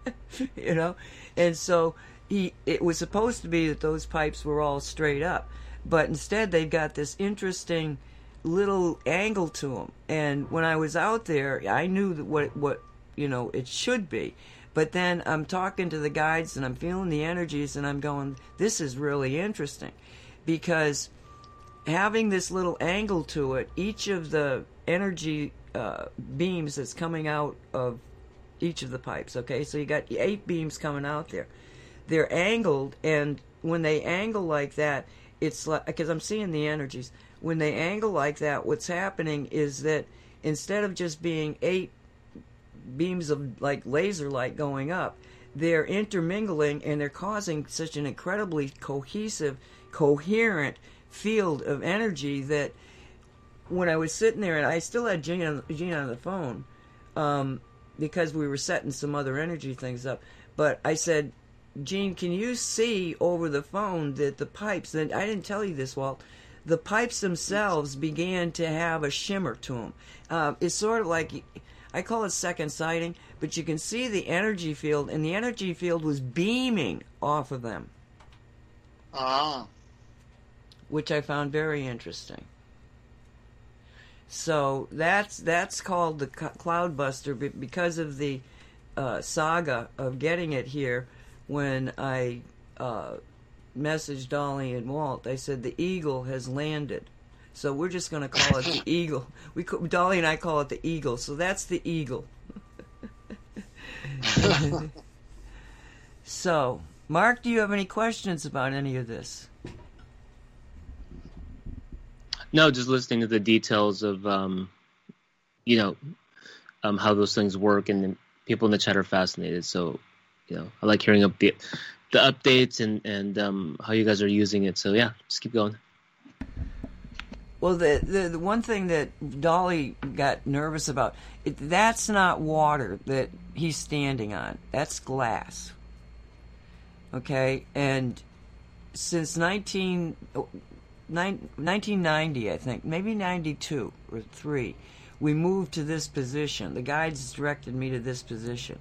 you know," and so he it was supposed to be that those pipes were all straight up, but instead they've got this interesting little angle to them. And when I was out there, I knew what what you know it should be. But then I'm talking to the guides and I'm feeling the energies and I'm going, this is really interesting because having this little angle to it, each of the energy uh, beams that's coming out of each of the pipes, okay, so you got eight beams coming out there. They're angled, and when they angle like that, it's like, because I'm seeing the energies, when they angle like that, what's happening is that instead of just being eight beams of like laser light going up they're intermingling and they're causing such an incredibly cohesive coherent field of energy that when i was sitting there and i still had on, on the phone um, because we were setting some other energy things up but i said gene can you see over the phone that the pipes and i didn't tell you this walt the pipes themselves began to have a shimmer to them uh, it's sort of like I call it second sighting, but you can see the energy field, and the energy field was beaming off of them, Ah, which I found very interesting. So that's that's called the Cloudbuster be- because of the uh, saga of getting it here. When I uh, messaged Dolly and Walt, I said the eagle has landed. So we're just going to call it the eagle. We Dolly and I call it the eagle. So that's the eagle. so, Mark, do you have any questions about any of this? No, just listening to the details of, um, you know, um, how those things work, and then people in the chat are fascinated. So, you know, I like hearing up the the updates and and um, how you guys are using it. So yeah, just keep going. Well, the, the the one thing that Dolly got nervous about, it, that's not water that he's standing on. That's glass. Okay, and since 19, oh, nine- 1990, I think, maybe 92 or 3, we moved to this position. The guides directed me to this position.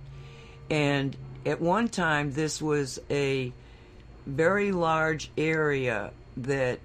And at one time, this was a very large area that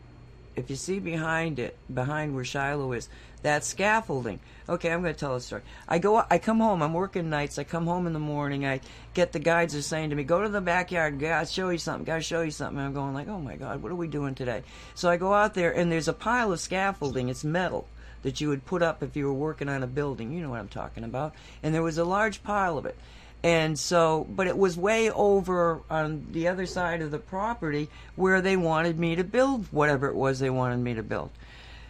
if you see behind it, behind where Shiloh is, that scaffolding. Okay, I'm going to tell a story. I go, I come home. I'm working nights. I come home in the morning. I get the guides are saying to me, "Go to the backyard. Gotta show you something. Gotta show you something." And I'm going like, "Oh my God, what are we doing today?" So I go out there, and there's a pile of scaffolding. It's metal that you would put up if you were working on a building. You know what I'm talking about. And there was a large pile of it. And so, but it was way over on the other side of the property where they wanted me to build whatever it was they wanted me to build.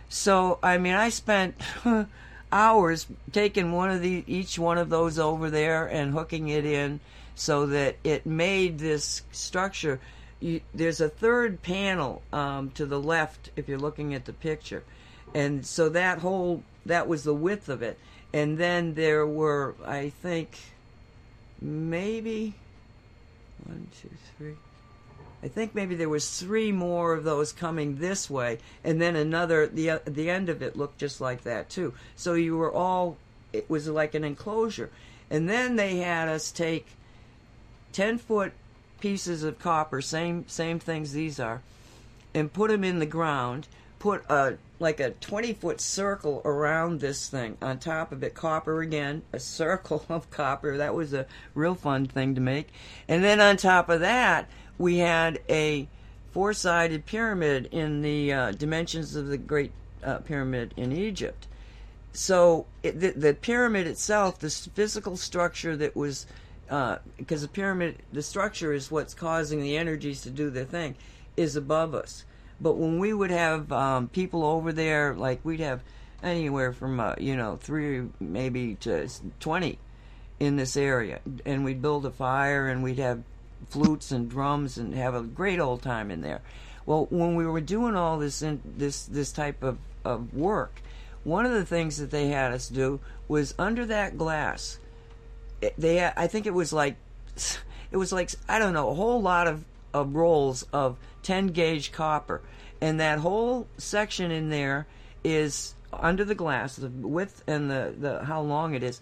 So, I mean, I spent hours taking one of the each one of those over there and hooking it in so that it made this structure. You, there's a third panel um, to the left if you're looking at the picture, and so that whole that was the width of it. And then there were, I think, maybe one, two, three. I think maybe there was three more of those coming this way, and then another. the uh, The end of it looked just like that too. So you were all. It was like an enclosure, and then they had us take ten foot pieces of copper, same same things these are, and put them in the ground. Put a like a twenty foot circle around this thing. On top of it, copper again, a circle of copper. That was a real fun thing to make. And then on top of that, we had a four sided pyramid in the uh, dimensions of the Great uh, Pyramid in Egypt. So it, the, the pyramid itself, the physical structure that was, because the pyramid, the structure is what's causing the energies to do their thing, is above us. But when we would have um, people over there, like we'd have anywhere from uh, you know three maybe to twenty in this area, and we'd build a fire and we'd have flutes and drums and have a great old time in there. Well, when we were doing all this in, this this type of, of work, one of the things that they had us do was under that glass. They I think it was like it was like I don't know a whole lot of, of rolls of 10 gauge copper, and that whole section in there is under the glass, the width and the, the how long it is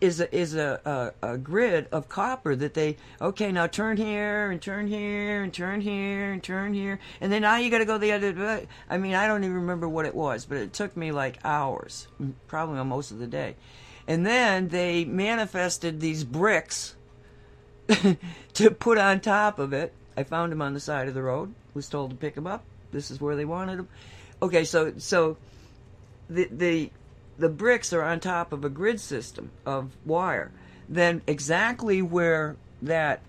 is a, is a, a, a grid of copper that they okay now turn here and turn here and turn here and turn here and then now you got to go the other way. I mean I don't even remember what it was, but it took me like hours, probably most of the day, and then they manifested these bricks to put on top of it. I found him on the side of the road. Was told to pick him up. This is where they wanted him. Okay, so so the the the bricks are on top of a grid system of wire. Then exactly where that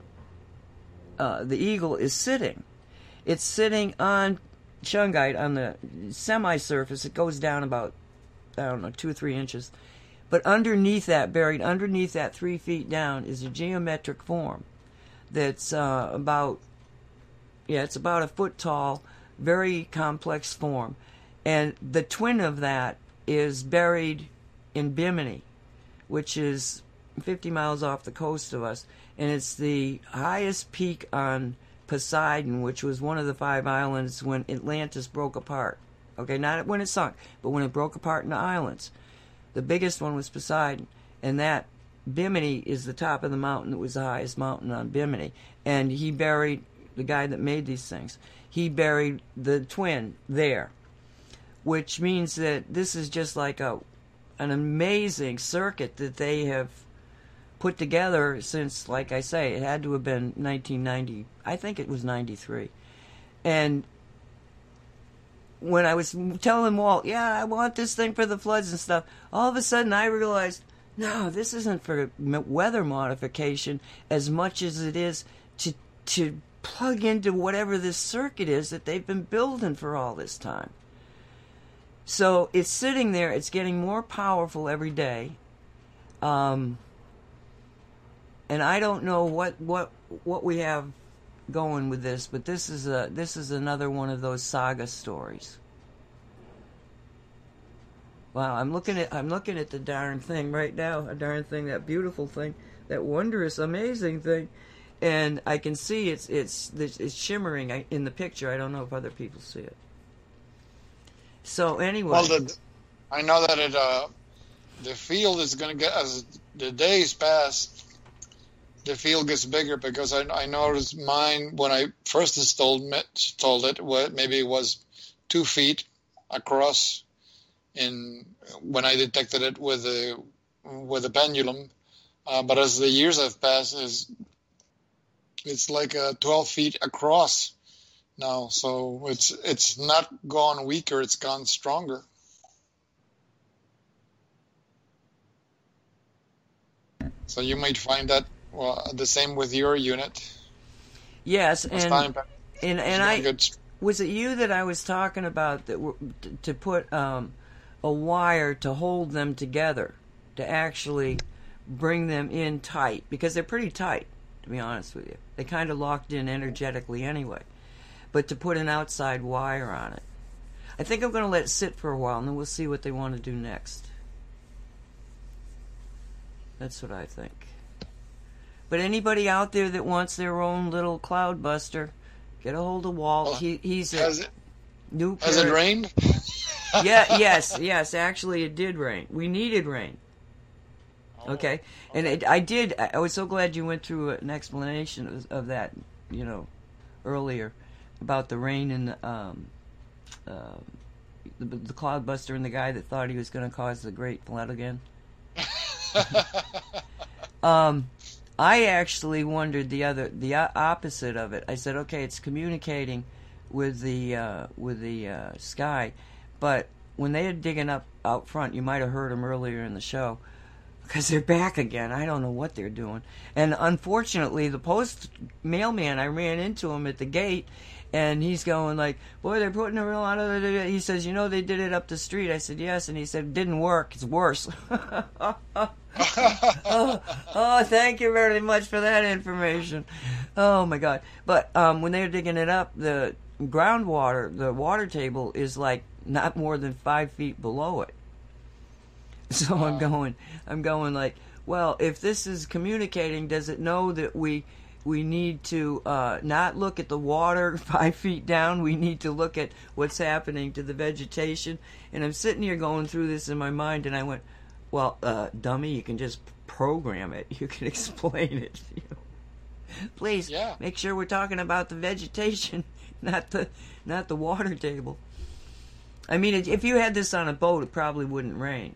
uh, the eagle is sitting, it's sitting on shungite on the semi-surface. It goes down about I don't know two or three inches, but underneath that, buried underneath that three feet down, is a geometric form that's uh, about yeah, it's about a foot tall, very complex form, and the twin of that is buried in Bimini, which is 50 miles off the coast of us, and it's the highest peak on Poseidon, which was one of the five islands when Atlantis broke apart. Okay, not when it sunk, but when it broke apart into islands. The biggest one was Poseidon, and that Bimini is the top of the mountain that was the highest mountain on Bimini, and he buried the guy that made these things. He buried the twin there, which means that this is just like a an amazing circuit that they have put together since, like I say, it had to have been 1990. I think it was 93. And when I was telling Walt, yeah, I want this thing for the floods and stuff, all of a sudden I realized, no, this isn't for weather modification as much as it is to to plug into whatever this circuit is that they've been building for all this time. So it's sitting there, it's getting more powerful every day. Um, and I don't know what, what what we have going with this, but this is a this is another one of those saga stories. Wow, I'm looking at I'm looking at the darn thing right now, a darn thing, that beautiful thing, that wondrous, amazing thing, and I can see it's it's it's shimmering in the picture. I don't know if other people see it. So anyway, well, the, I know that it uh, the field is going to get as the days pass. The field gets bigger because I, I noticed mine when I first installed installed it. what Maybe it was two feet across. In when I detected it with a with a pendulum, uh, but as the years have passed, is it's like uh, 12 feet across now. So it's it's not gone weaker; it's gone stronger. So you might find that well, the same with your unit. Yes, and and, and I good. was it you that I was talking about that to put um, a wire to hold them together to actually bring them in tight because they're pretty tight to be honest with you. They kind of locked in energetically anyway but to put an outside wire on it. I think I'm going to let it sit for a while and then we'll see what they want to do next. That's what I think. But anybody out there that wants their own little cloud buster, get a hold of Walt. he, he's a has it, new. Has it rained? yeah. Yes. Yes. Actually, it did rain. We needed rain. Okay. And it, I did. I was so glad you went through an explanation of, of that. You know, earlier about the rain and the, um, uh, the, the cloudbuster and the guy that thought he was going to cause the great flood again. um, I actually wondered the other, the opposite of it. I said, okay, it's communicating with the uh, with the uh, sky, but when they are digging up out front, you might have heard them earlier in the show because they're back again. I don't know what they're doing. And unfortunately, the post mailman, I ran into him at the gate, and he's going like, "Boy, they're putting a real lot of it." He says, "You know, they did it up the street." I said, "Yes," and he said, "It didn't work. It's worse." oh, oh, thank you very much for that information. Oh my God! But um, when they're digging it up, the groundwater, the water table is like not more than five feet below it. So. I'm going, I'm going like, well, if this is communicating, does it know that we we need to uh, not look at the water five feet down. We need to look at what's happening to the vegetation. And I'm sitting here going through this in my mind, and I went, "Well, uh, dummy, you can just program it. You can explain it. Please yeah. make sure we're talking about the vegetation, not the not the water table. I mean, if you had this on a boat, it probably wouldn't rain.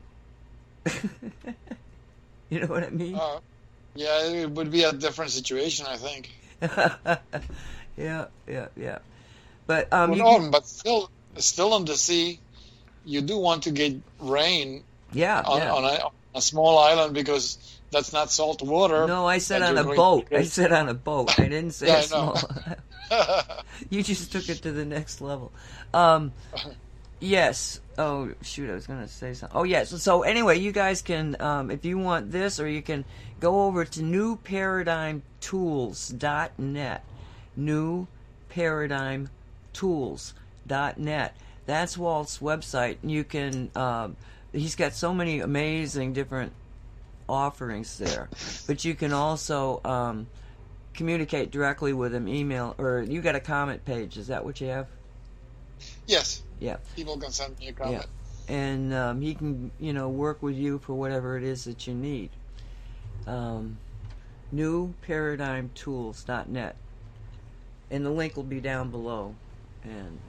you know what I mean? Uh, yeah, it would be a different situation, I think. yeah, yeah, yeah. But um, well, no, but still, still on the sea, you do want to get rain. Yeah, on, yeah. on a, a, small island because that's not salt water. No, I said on a boat. I said on a boat. I didn't say yeah, small. you just took it to the next level. Um, yes, Oh shoot! I was gonna say something. Oh yes. So, so, anyway, you guys can, um, if you want this, or you can go over to newparadigmtools.net. Newparadigmtools.net. That's Walt's website. You can. Um, he's got so many amazing different offerings there, but you can also um, communicate directly with him, email, or you got a comment page. Is that what you have? Yes. Yeah. People can send me a comment. and um, he can you know work with you for whatever it is that you need. Um, newparadigmtools.net, and the link will be down below. And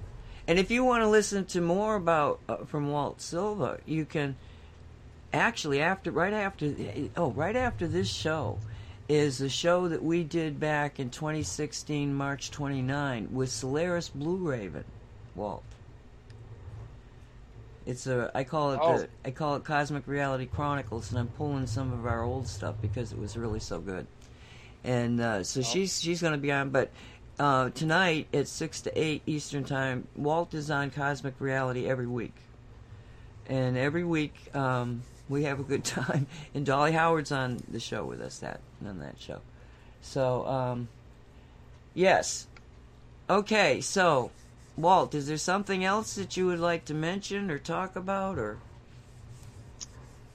and if you want to listen to more about uh, from Walt Silva, you can actually after right after oh right after this show is the show that we did back in 2016 March 29 with Solaris Blue Raven, Walt. It's a I call it Oh. the I call it Cosmic Reality Chronicles, and I'm pulling some of our old stuff because it was really so good. And uh, so she's she's going to be on, but uh, tonight at six to eight Eastern time, Walt is on Cosmic Reality every week, and every week um, we have a good time. And Dolly Howard's on the show with us that on that show. So um, yes, okay. So Walt, is there something else that you would like to mention or talk about, or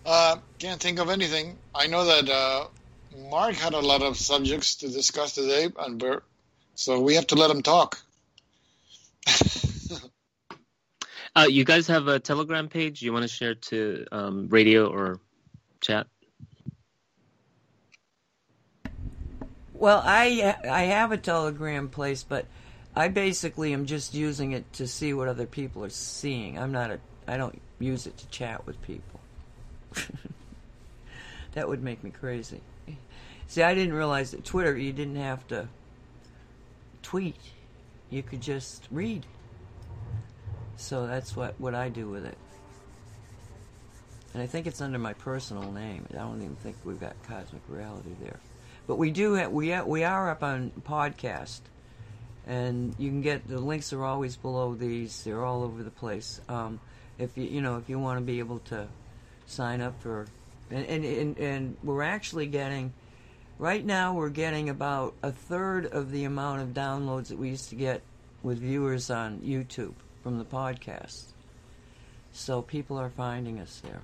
Uh, can't think of anything. I know that uh, Mark had a lot of subjects to discuss today, and we're, so we have to let him talk. Uh, you guys have a Telegram page you want to share to um, radio or chat? Well, I I have a Telegram place, but I basically am just using it to see what other people are seeing. I'm not a I don't use it to chat with people. that would make me crazy. See, I didn't realize that Twitter you didn't have to tweet. You could just read. So that's what what I do with it. And I think it's under my personal name. I don't even think we've got Cosmic Reality there. But we do we we are up on podcast, and you can get the links are always below these. They're all over the place. Um, if you you know if you want to be able to sign up for, and and, and and we're actually getting, right now we're getting about a third of the amount of downloads that we used to get with viewers on YouTube from the podcast. So people are finding us there.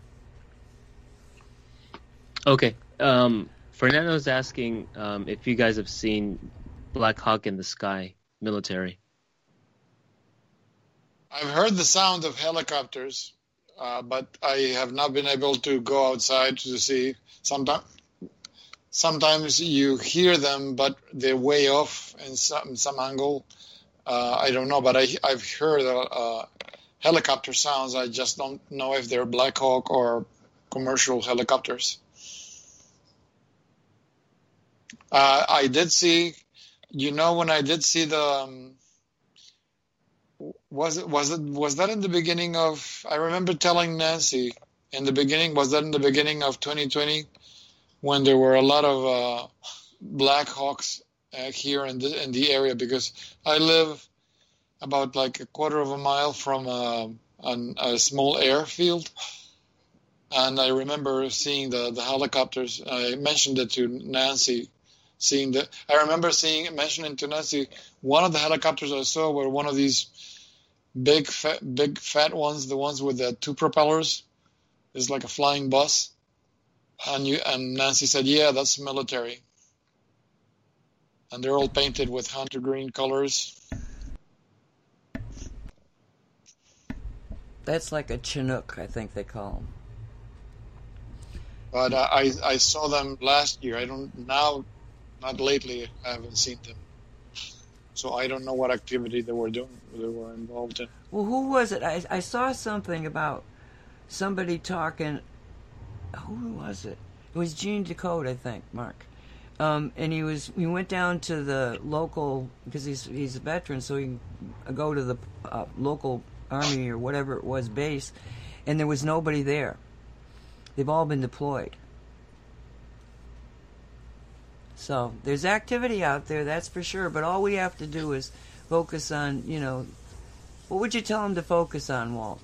Okay. Um, Fernando's asking um, if you guys have seen Black Hawk in the Sky military. I've heard the sound of helicopters, uh, but I have not been able to go outside to see. Sometimes, sometimes you hear them, but they're way off in some some angle. Uh, I don't know, but I I've heard uh, helicopter sounds. I just don't know if they're Black Hawk or commercial helicopters. Uh, I did see, you know, when I did see the. Um, was it was it was that in the beginning of I remember telling Nancy in the beginning was that in the beginning of 2020 when there were a lot of uh, Black Hawks uh, here in the in the area because I live about like a quarter of a mile from uh, an, a small airfield and I remember seeing the the helicopters I mentioned it to Nancy seeing the I remember seeing mentioned to Nancy one of the helicopters I saw were one of these big fat, big fat ones, the ones with the two propellers. It's like a flying bus. And you and Nancy said, "Yeah, that's military." And they're all painted with hunter green colors. That's like a Chinook, I think they call them. But uh, I I saw them last year. I don't now, not lately. I haven't seen them. So I don't know what activity they were doing. They were involved in. Well, who was it? I, I saw something about somebody talking. Who was it? It was Gene Decode, I think, Mark. Um, and he was he went down to the local because he's he's a veteran, so he go to the uh, local army or whatever it was base, and there was nobody there. They've all been deployed. So there's activity out there, that's for sure. But all we have to do is focus on, you know, what would you tell them to focus on, Walt?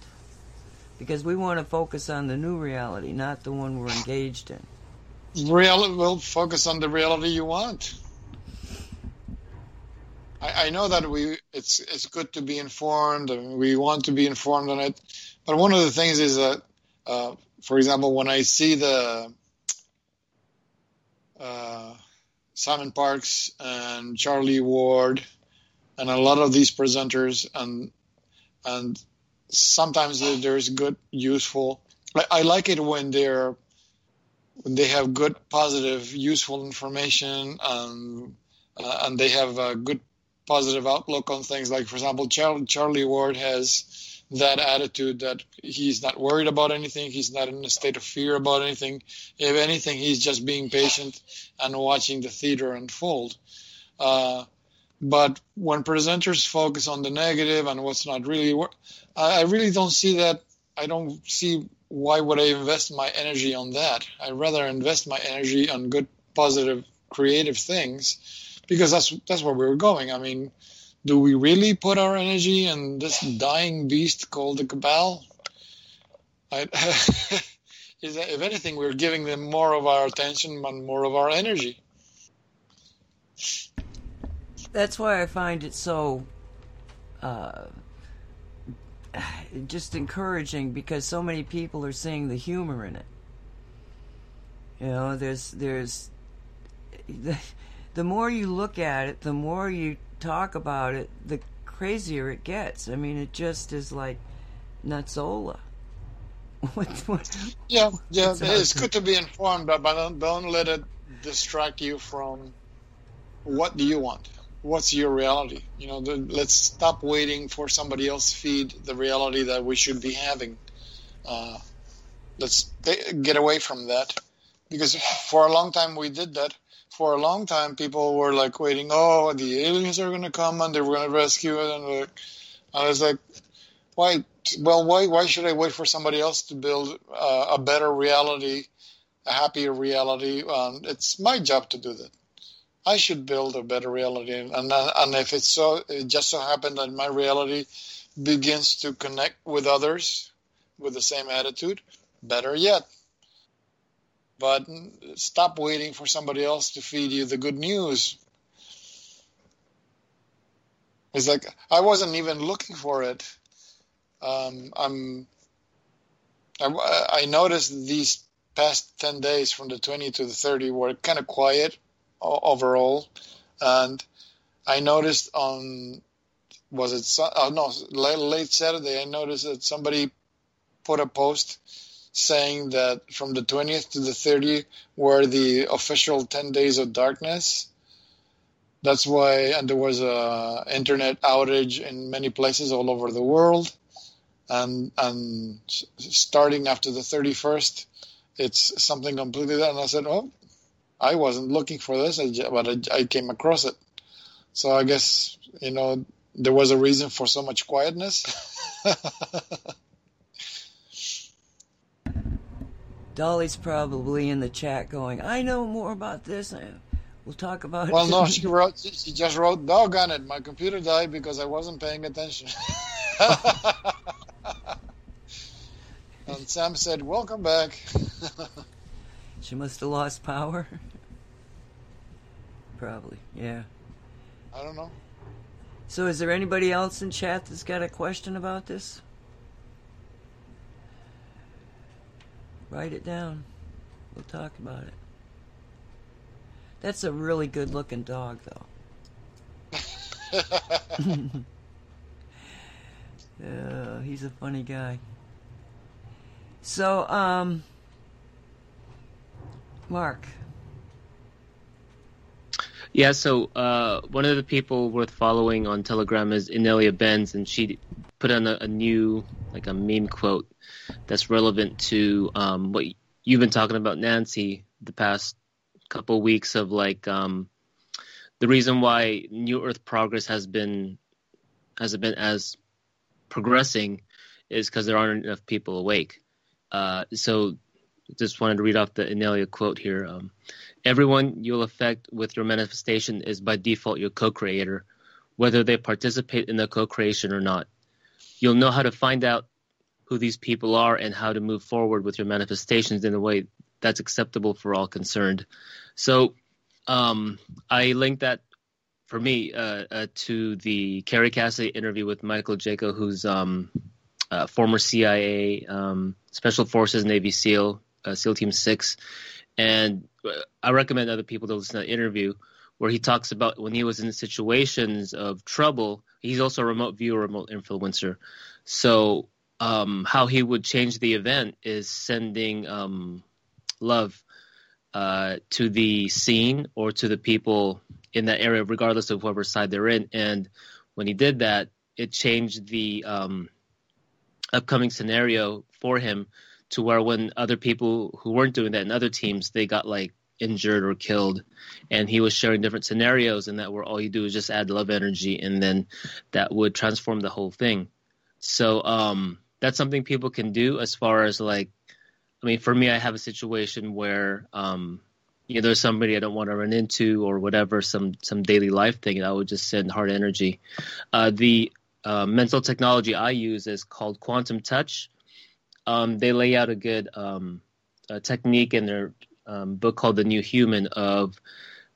Because we want to focus on the new reality, not the one we're engaged in. reality will focus on the reality you want. I, I know that we it's it's good to be informed and we want to be informed on it, but one of the things is that, uh, for example, when I see the uh, Simon Parkes and Charlie Ward and a lot of these presenters and and sometimes there's good, useful. I, I like it when they're when they have good, positive, useful information, um, uh, and they have a good, positive outlook on things. Like, for example, Char- Charlie Ward has that attitude that he's not worried about anything, he's not in a state of fear about anything. If anything, he's just being patient and watching the theater unfold. Uh, but when presenters focus on the negative and what's not really, I really don't see that. I don't see why would I invest my energy on that? I'd rather invest my energy on good, positive, creative things because that's that's where we're going. I mean, do we really put our energy in this dying beast called the cabal? I, if anything, we're giving them more of our attention and more of our energy. That's why I find it so uh, just encouraging because so many people are seeing the humor in it. You know, there's there's the, the more you look at it, the more you talk about it, the crazier it gets. I mean, it just is like Nutsola. what, what, yeah, yeah, it's good to be informed, but don't, don't let it distract you from what do you want what's your reality? You know, the, let's stop waiting for somebody else feed the reality that we should be having. Uh, let's get away from that because for a long time we did that. For a long time, people were like waiting. Oh, the aliens are going to come and they're going to rescue it, and like, I was like, why? Well, why? Why should I wait for somebody else to build uh, a better reality, a happier reality? Um, it's my job to do that. I should build a better reality. And, and if it's so, it just so happened that my reality begins to connect with others with the same attitude, better yet. But stop waiting for somebody else to feed you the good news. It's like I wasn't even looking for it. Um, I'm. I, I noticed these past ten days, from the 20 to the 30, were kind of quiet overall. And I noticed on was it oh no late, late Saturday I noticed that somebody put a post saying that from the 20th to the 30th were the official 10 days of darkness. That's why, and there was a internet outage in many places all over the world, and and starting after the 31st, it's something completely that. And I said, oh, I wasn't looking for this, but I, I came across it. So I guess you know there was a reason for so much quietness. Dolly's probably in the chat going, "I know more about this. We'll talk about well, it." Well, no, she wrote. She just wrote, "Doggone it, my computer died because I wasn't paying attention." and Sam said, "Welcome back." She must have lost power. Probably, yeah. I don't know. So, is there anybody else in chat that's got a question about this? Write it down. We'll talk about it. That's a really good looking dog, though. uh, he's a funny guy. So, um, Mark. Yeah, so uh, one of the people worth following on Telegram is Inelia Benz, and she put on a, a new, like a meme quote that's relevant to um, what you've been talking about, Nancy, the past couple weeks of like um, the reason why New Earth progress has been hasn't been as progressing is because there aren't enough people awake. Uh, so just wanted to read off the Inelia quote here. Um, Everyone you'll affect with your manifestation is by default your co creator, whether they participate in the co creation or not. You'll know how to find out who these people are and how to move forward with your manifestations in a way that's acceptable for all concerned. So um, I linked that for me uh, uh, to the Kerry Cassidy interview with Michael Jaco, who's um, uh, former CIA, um, Special Forces, Navy SEAL, uh, SEAL Team Six, and uh, I recommend other people to listen to that interview where he talks about when he was in situations of trouble. He's also a remote viewer, remote influencer. So um, how he would change the event is sending um, love uh, to the scene or to the people in that area, regardless of whatever side they're in. And when he did that, it changed the um, upcoming scenario for him to where when other people who weren't doing that in other teams, they got like injured or killed. And he was sharing different scenarios and that where all you do is just add love energy and then that would transform the whole thing. So um that's something people can do as far as like i mean for me i have a situation where um you know there's somebody i don't want to run into or whatever some some daily life thing and i would just send heart energy. Uh the uh, mental technology i use is called quantum touch. Um they lay out a good um a technique their um, book called The New Human of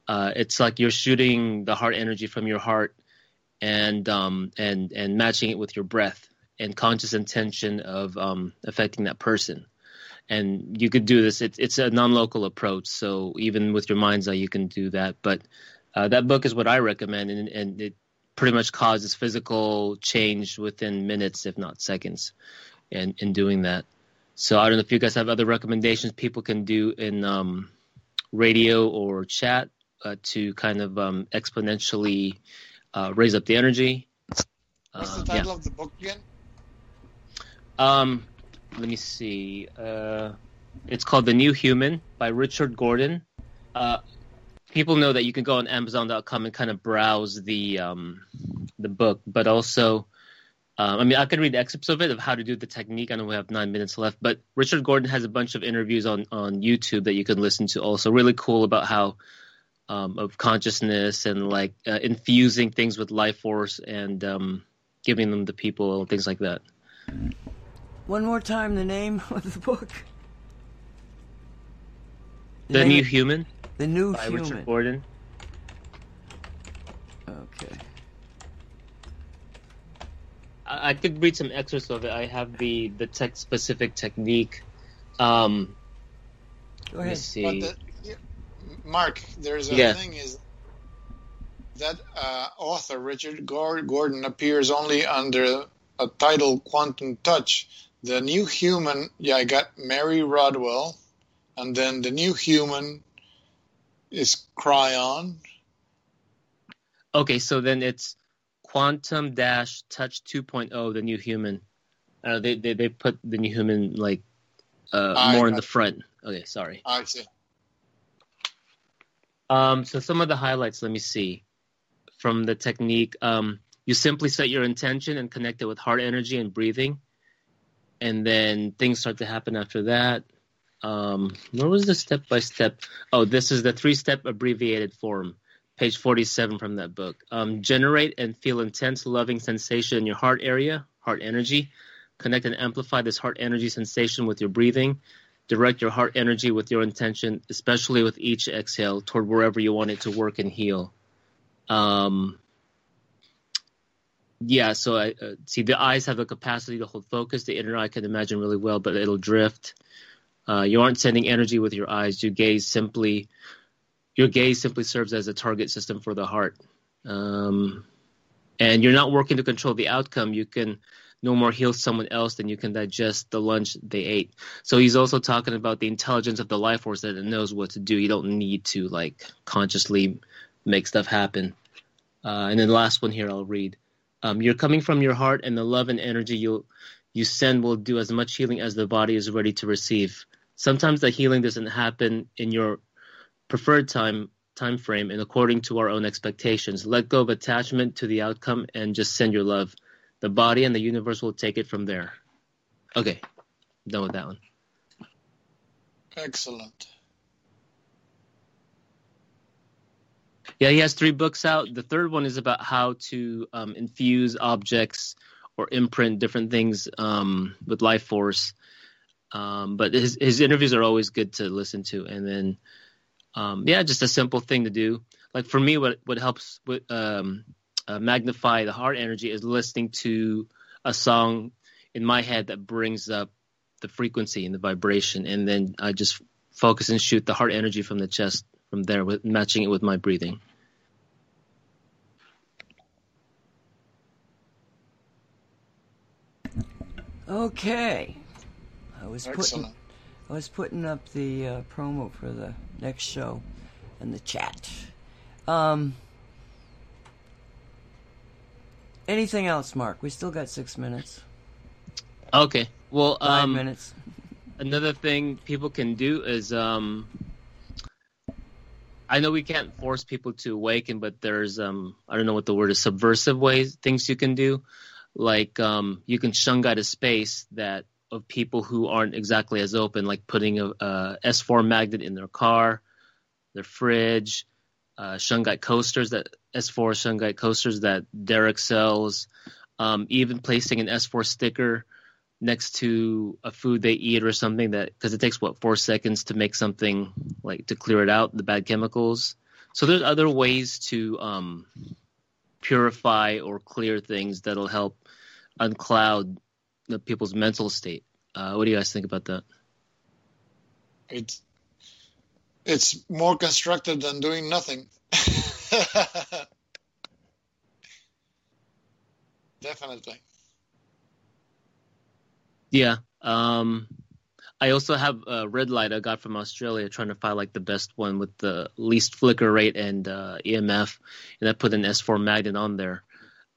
uh, it's like you're shooting the heart energy from your heart and um, and and matching it with your breath and conscious intention of um, affecting that person. And you could do this. It's it's a non-local approach, so even with your mind's eye, you can do that. But uh, that book is what I recommend, and, and it pretty much causes physical change within minutes, if not seconds, in in doing that. So I don't know if you guys have other recommendations people can do in um, radio or chat uh, to kind of um, exponentially uh, raise up the energy. What's the Uh, title yeah. of the book again? Um, let me see. Uh, it's called The New Human by Richard Gordon. Uh, people know that you can go on Amazon.com and kind of browse the um, the book, but also, um, I mean, I could read excerpts of it of how to do the technique. I know we have nine minutes left, but Richard Gordon has a bunch of interviews on on YouTube that you can listen to. Also, really cool about how um, of consciousness and like uh, infusing things with life force and um, giving them to people and things like that. One more time, the name of the book. The name New Human The New by Human. Richard Gordon. Okay. I, I could read some excerpts of it. I have the the tech specific technique. Um, Go let me ahead. see. But the, yeah, Mark, there's a Yeah. thing is that uh, author Richard Gordon appears only under a title Quantum Touch. The New Human, yeah, I got Mary Rodwell, and then the New Human is Kryon. okay, so then it's Quantum Dash Touch 2.0, the New Human. Uh, they, they they put the New Human like uh, I more in got- the front. Okay, sorry. I see. Um, so some of the highlights, let me see, from the technique. Um, you simply set your intention and connect it with heart energy and breathing, and then things start to happen after that. Um, where was the step by step? Oh, this is the three step abbreviated form, page 47 from that book. Um, generate and feel intense, loving sensation in your heart area, heart energy. Connect and amplify this heart energy sensation with your breathing direct your heart energy with your intention, especially with each exhale, toward wherever you want it to work and heal. Um, yeah, so I uh, see the eyes have the capacity to hold focus. The inner eye can imagine really well, but it'll drift. Uh, you aren't sending energy with your eyes. You gaze simply. Your gaze simply serves as a target system for the heart. Um, and you're not working to control the outcome. You can no more heal someone else than you can digest the lunch they ate. So he's also talking about the intelligence of the life force that it knows what to do. You don't need to like consciously make stuff happen. Uh, and then the last one here I'll read. Um, you're coming from your heart, and the love and energy you you send will do as much healing as the body is ready to receive. Sometimes the healing doesn't happen in your preferred time time frame and according to our own expectations. Let go of attachment to the outcome and just send your love. The body and the universe will take it from there. Okay, done with that one. Excellent. Yeah, he has three books out. The third one is about how to um, infuse objects or imprint different things um, with life force. Um, but his his interviews are always good to listen to, and then um, yeah, just a simple thing to do. Like for me, what what helps with um, uh, magnify the heart energy is listening to a song in my head that brings up the frequency and the vibration, and then I just focus and shoot the heart energy from the chest from there, with matching it with my breathing. Okay. I was putting Excellent. I was putting up the uh, promo for the next show in the chat. Um, anything else, Mark? We still got six minutes. Okay. Well, Five um, minutes. another thing people can do is um I know we can't force people to awaken, but there's um I don't know what the word is subversive ways things you can do. Like um you can shungite a space that of people who aren't exactly as open, like putting a, a S4 magnet in their car, their fridge, uh, shungite coasters that S4 shungite coasters that Derek sells, um, even placing an S4 sticker next to a food they eat or something that because it takes what four seconds to make something like to clear it out the bad chemicals. So there's other ways to um, purify or clear things that'll help uncloud the people's mental state uh, what do you guys think about that It's it's more constructive than doing nothing. Definitely. yeah um, i also have a red light i got from australia trying to find like the best one with the least flicker rate and uh, emf and i put an s4 magnet on there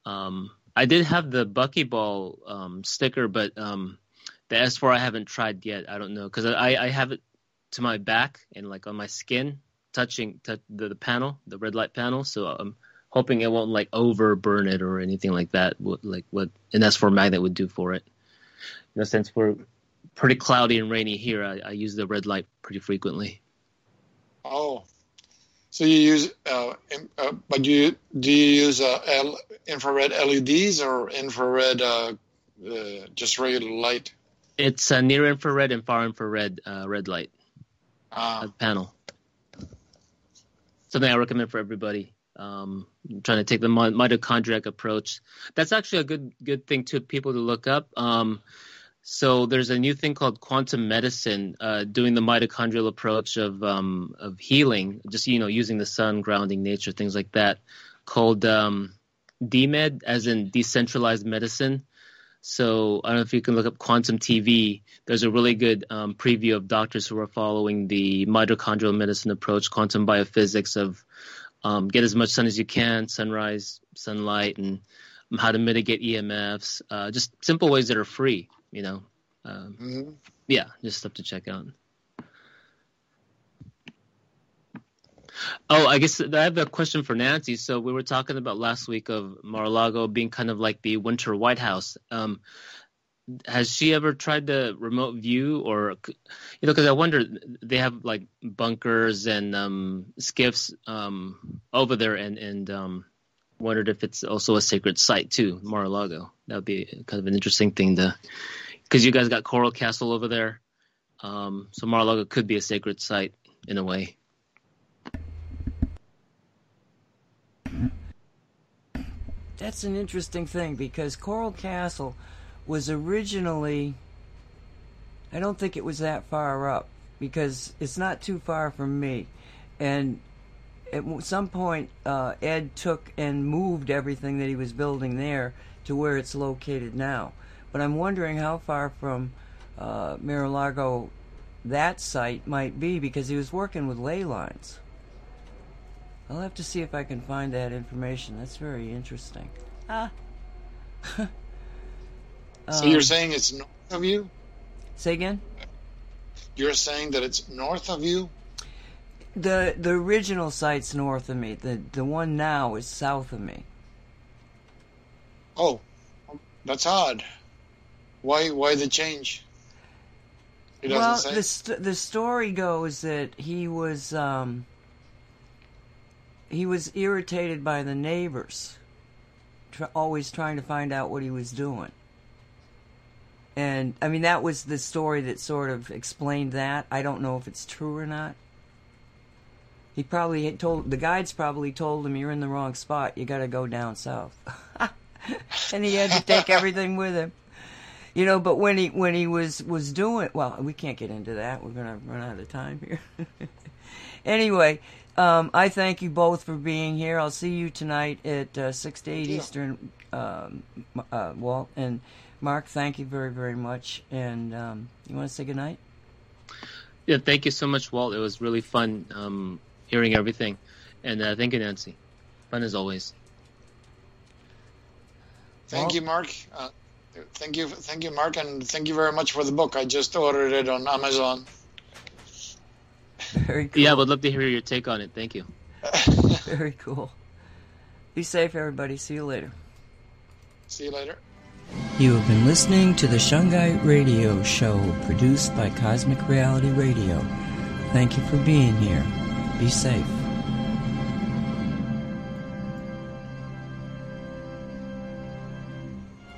um, i did have the buckyball um, sticker but um, the S4 I haven't tried yet. I don't know because I, I have it to my back and like on my skin, touching t- the, the panel, the red light panel. So I'm hoping it won't like over burn it or anything like that. What, like what an S4 magnet would do for it. You know, since we're pretty cloudy and rainy here, I, I use the red light pretty frequently. Oh, so you use, uh, uh, but you do you use uh, L, infrared LEDs or infrared uh, uh, just regular light? It's a near infrared and far infrared uh, red light Ah, uh, panel. Something I recommend for everybody. Um, trying to take the mi- mitochondriac approach. That's actually a good good thing to people to look up. Um, so there's a new thing called quantum medicine, uh, doing the mitochondrial approach of um, of healing, just you know using the sun, grounding nature, things like that, called um, DMED, as in decentralized medicine. So I don't know if you can look up Quantum TV. There's a really good um, preview of doctors who are following the mitochondrial medicine approach, quantum biophysics of um, get as much sun as you can, sunrise, sunlight, and how to mitigate EMFs. Uh, just simple ways that are free. You know, um, mhm. yeah, just stuff to check out. Oh, I guess I have a question for Nancy. So we were talking about last week of Mar-a-Lago being kind of like the winter White House. Um, has she ever tried the remote view or, you know, because I wonder they have like bunkers and um, SCIFs um, over there, and and um, wondered if it's also a sacred site too, Mar-a-Lago. That would be kind of an interesting thing to, because you guys got Coral Castle over there, um, so Mar-a-Lago could be a sacred site in a way. That's an interesting thing because Coral Castle was originally. I don't think it was that far up because it's not too far from me. And at some point, uh, Ed took and moved everything that he was building there to where it's located now. But I'm wondering how far from uh, Mar-a-Lago that site might be because he was working with ley lines. I'll have to see if I can find that information. That's very interesting. Ah. So Um, you're saying it's north of you? say again? You're saying that it's north of you? The the original site's north of me. The the one now is south of me. Oh, that's odd. Why? Why the change? Doesn't well, say. the st- the story goes that he was um, he was irritated by the neighbors, tr- always trying to find out what he was doing. And I mean, that was the story that sort of explained that. I don't know if it's true or not. He probably told the guides probably told him you're in the wrong spot. You got to go down south, and he had to take everything with him. you know, but when he when he was was doing well, we can't get into that. We're gonna run out of time here. anyway, um, I thank you both for being here. I'll see you tonight at uh, six to eight Yeah. Eastern. Um, uh, Walt and Mark, thank you very very much. And um, you want to say good night? Yeah, thank you so much, Walt. It was really fun um, hearing everything, and uh, thank you, Nancy. Fun as always. Thank Well- you, Mark. Uh, thank you, thank you, Mark, and thank you very much for the book. I just ordered it on Amazon. Very cool. Yeah, I would love to hear your take on it. Thank you. Very cool. Be safe, everybody. See you later. See you later. You have been listening to the Shungite Radio Show produced by Cosmic Reality Radio. Thank you for being here. Be safe.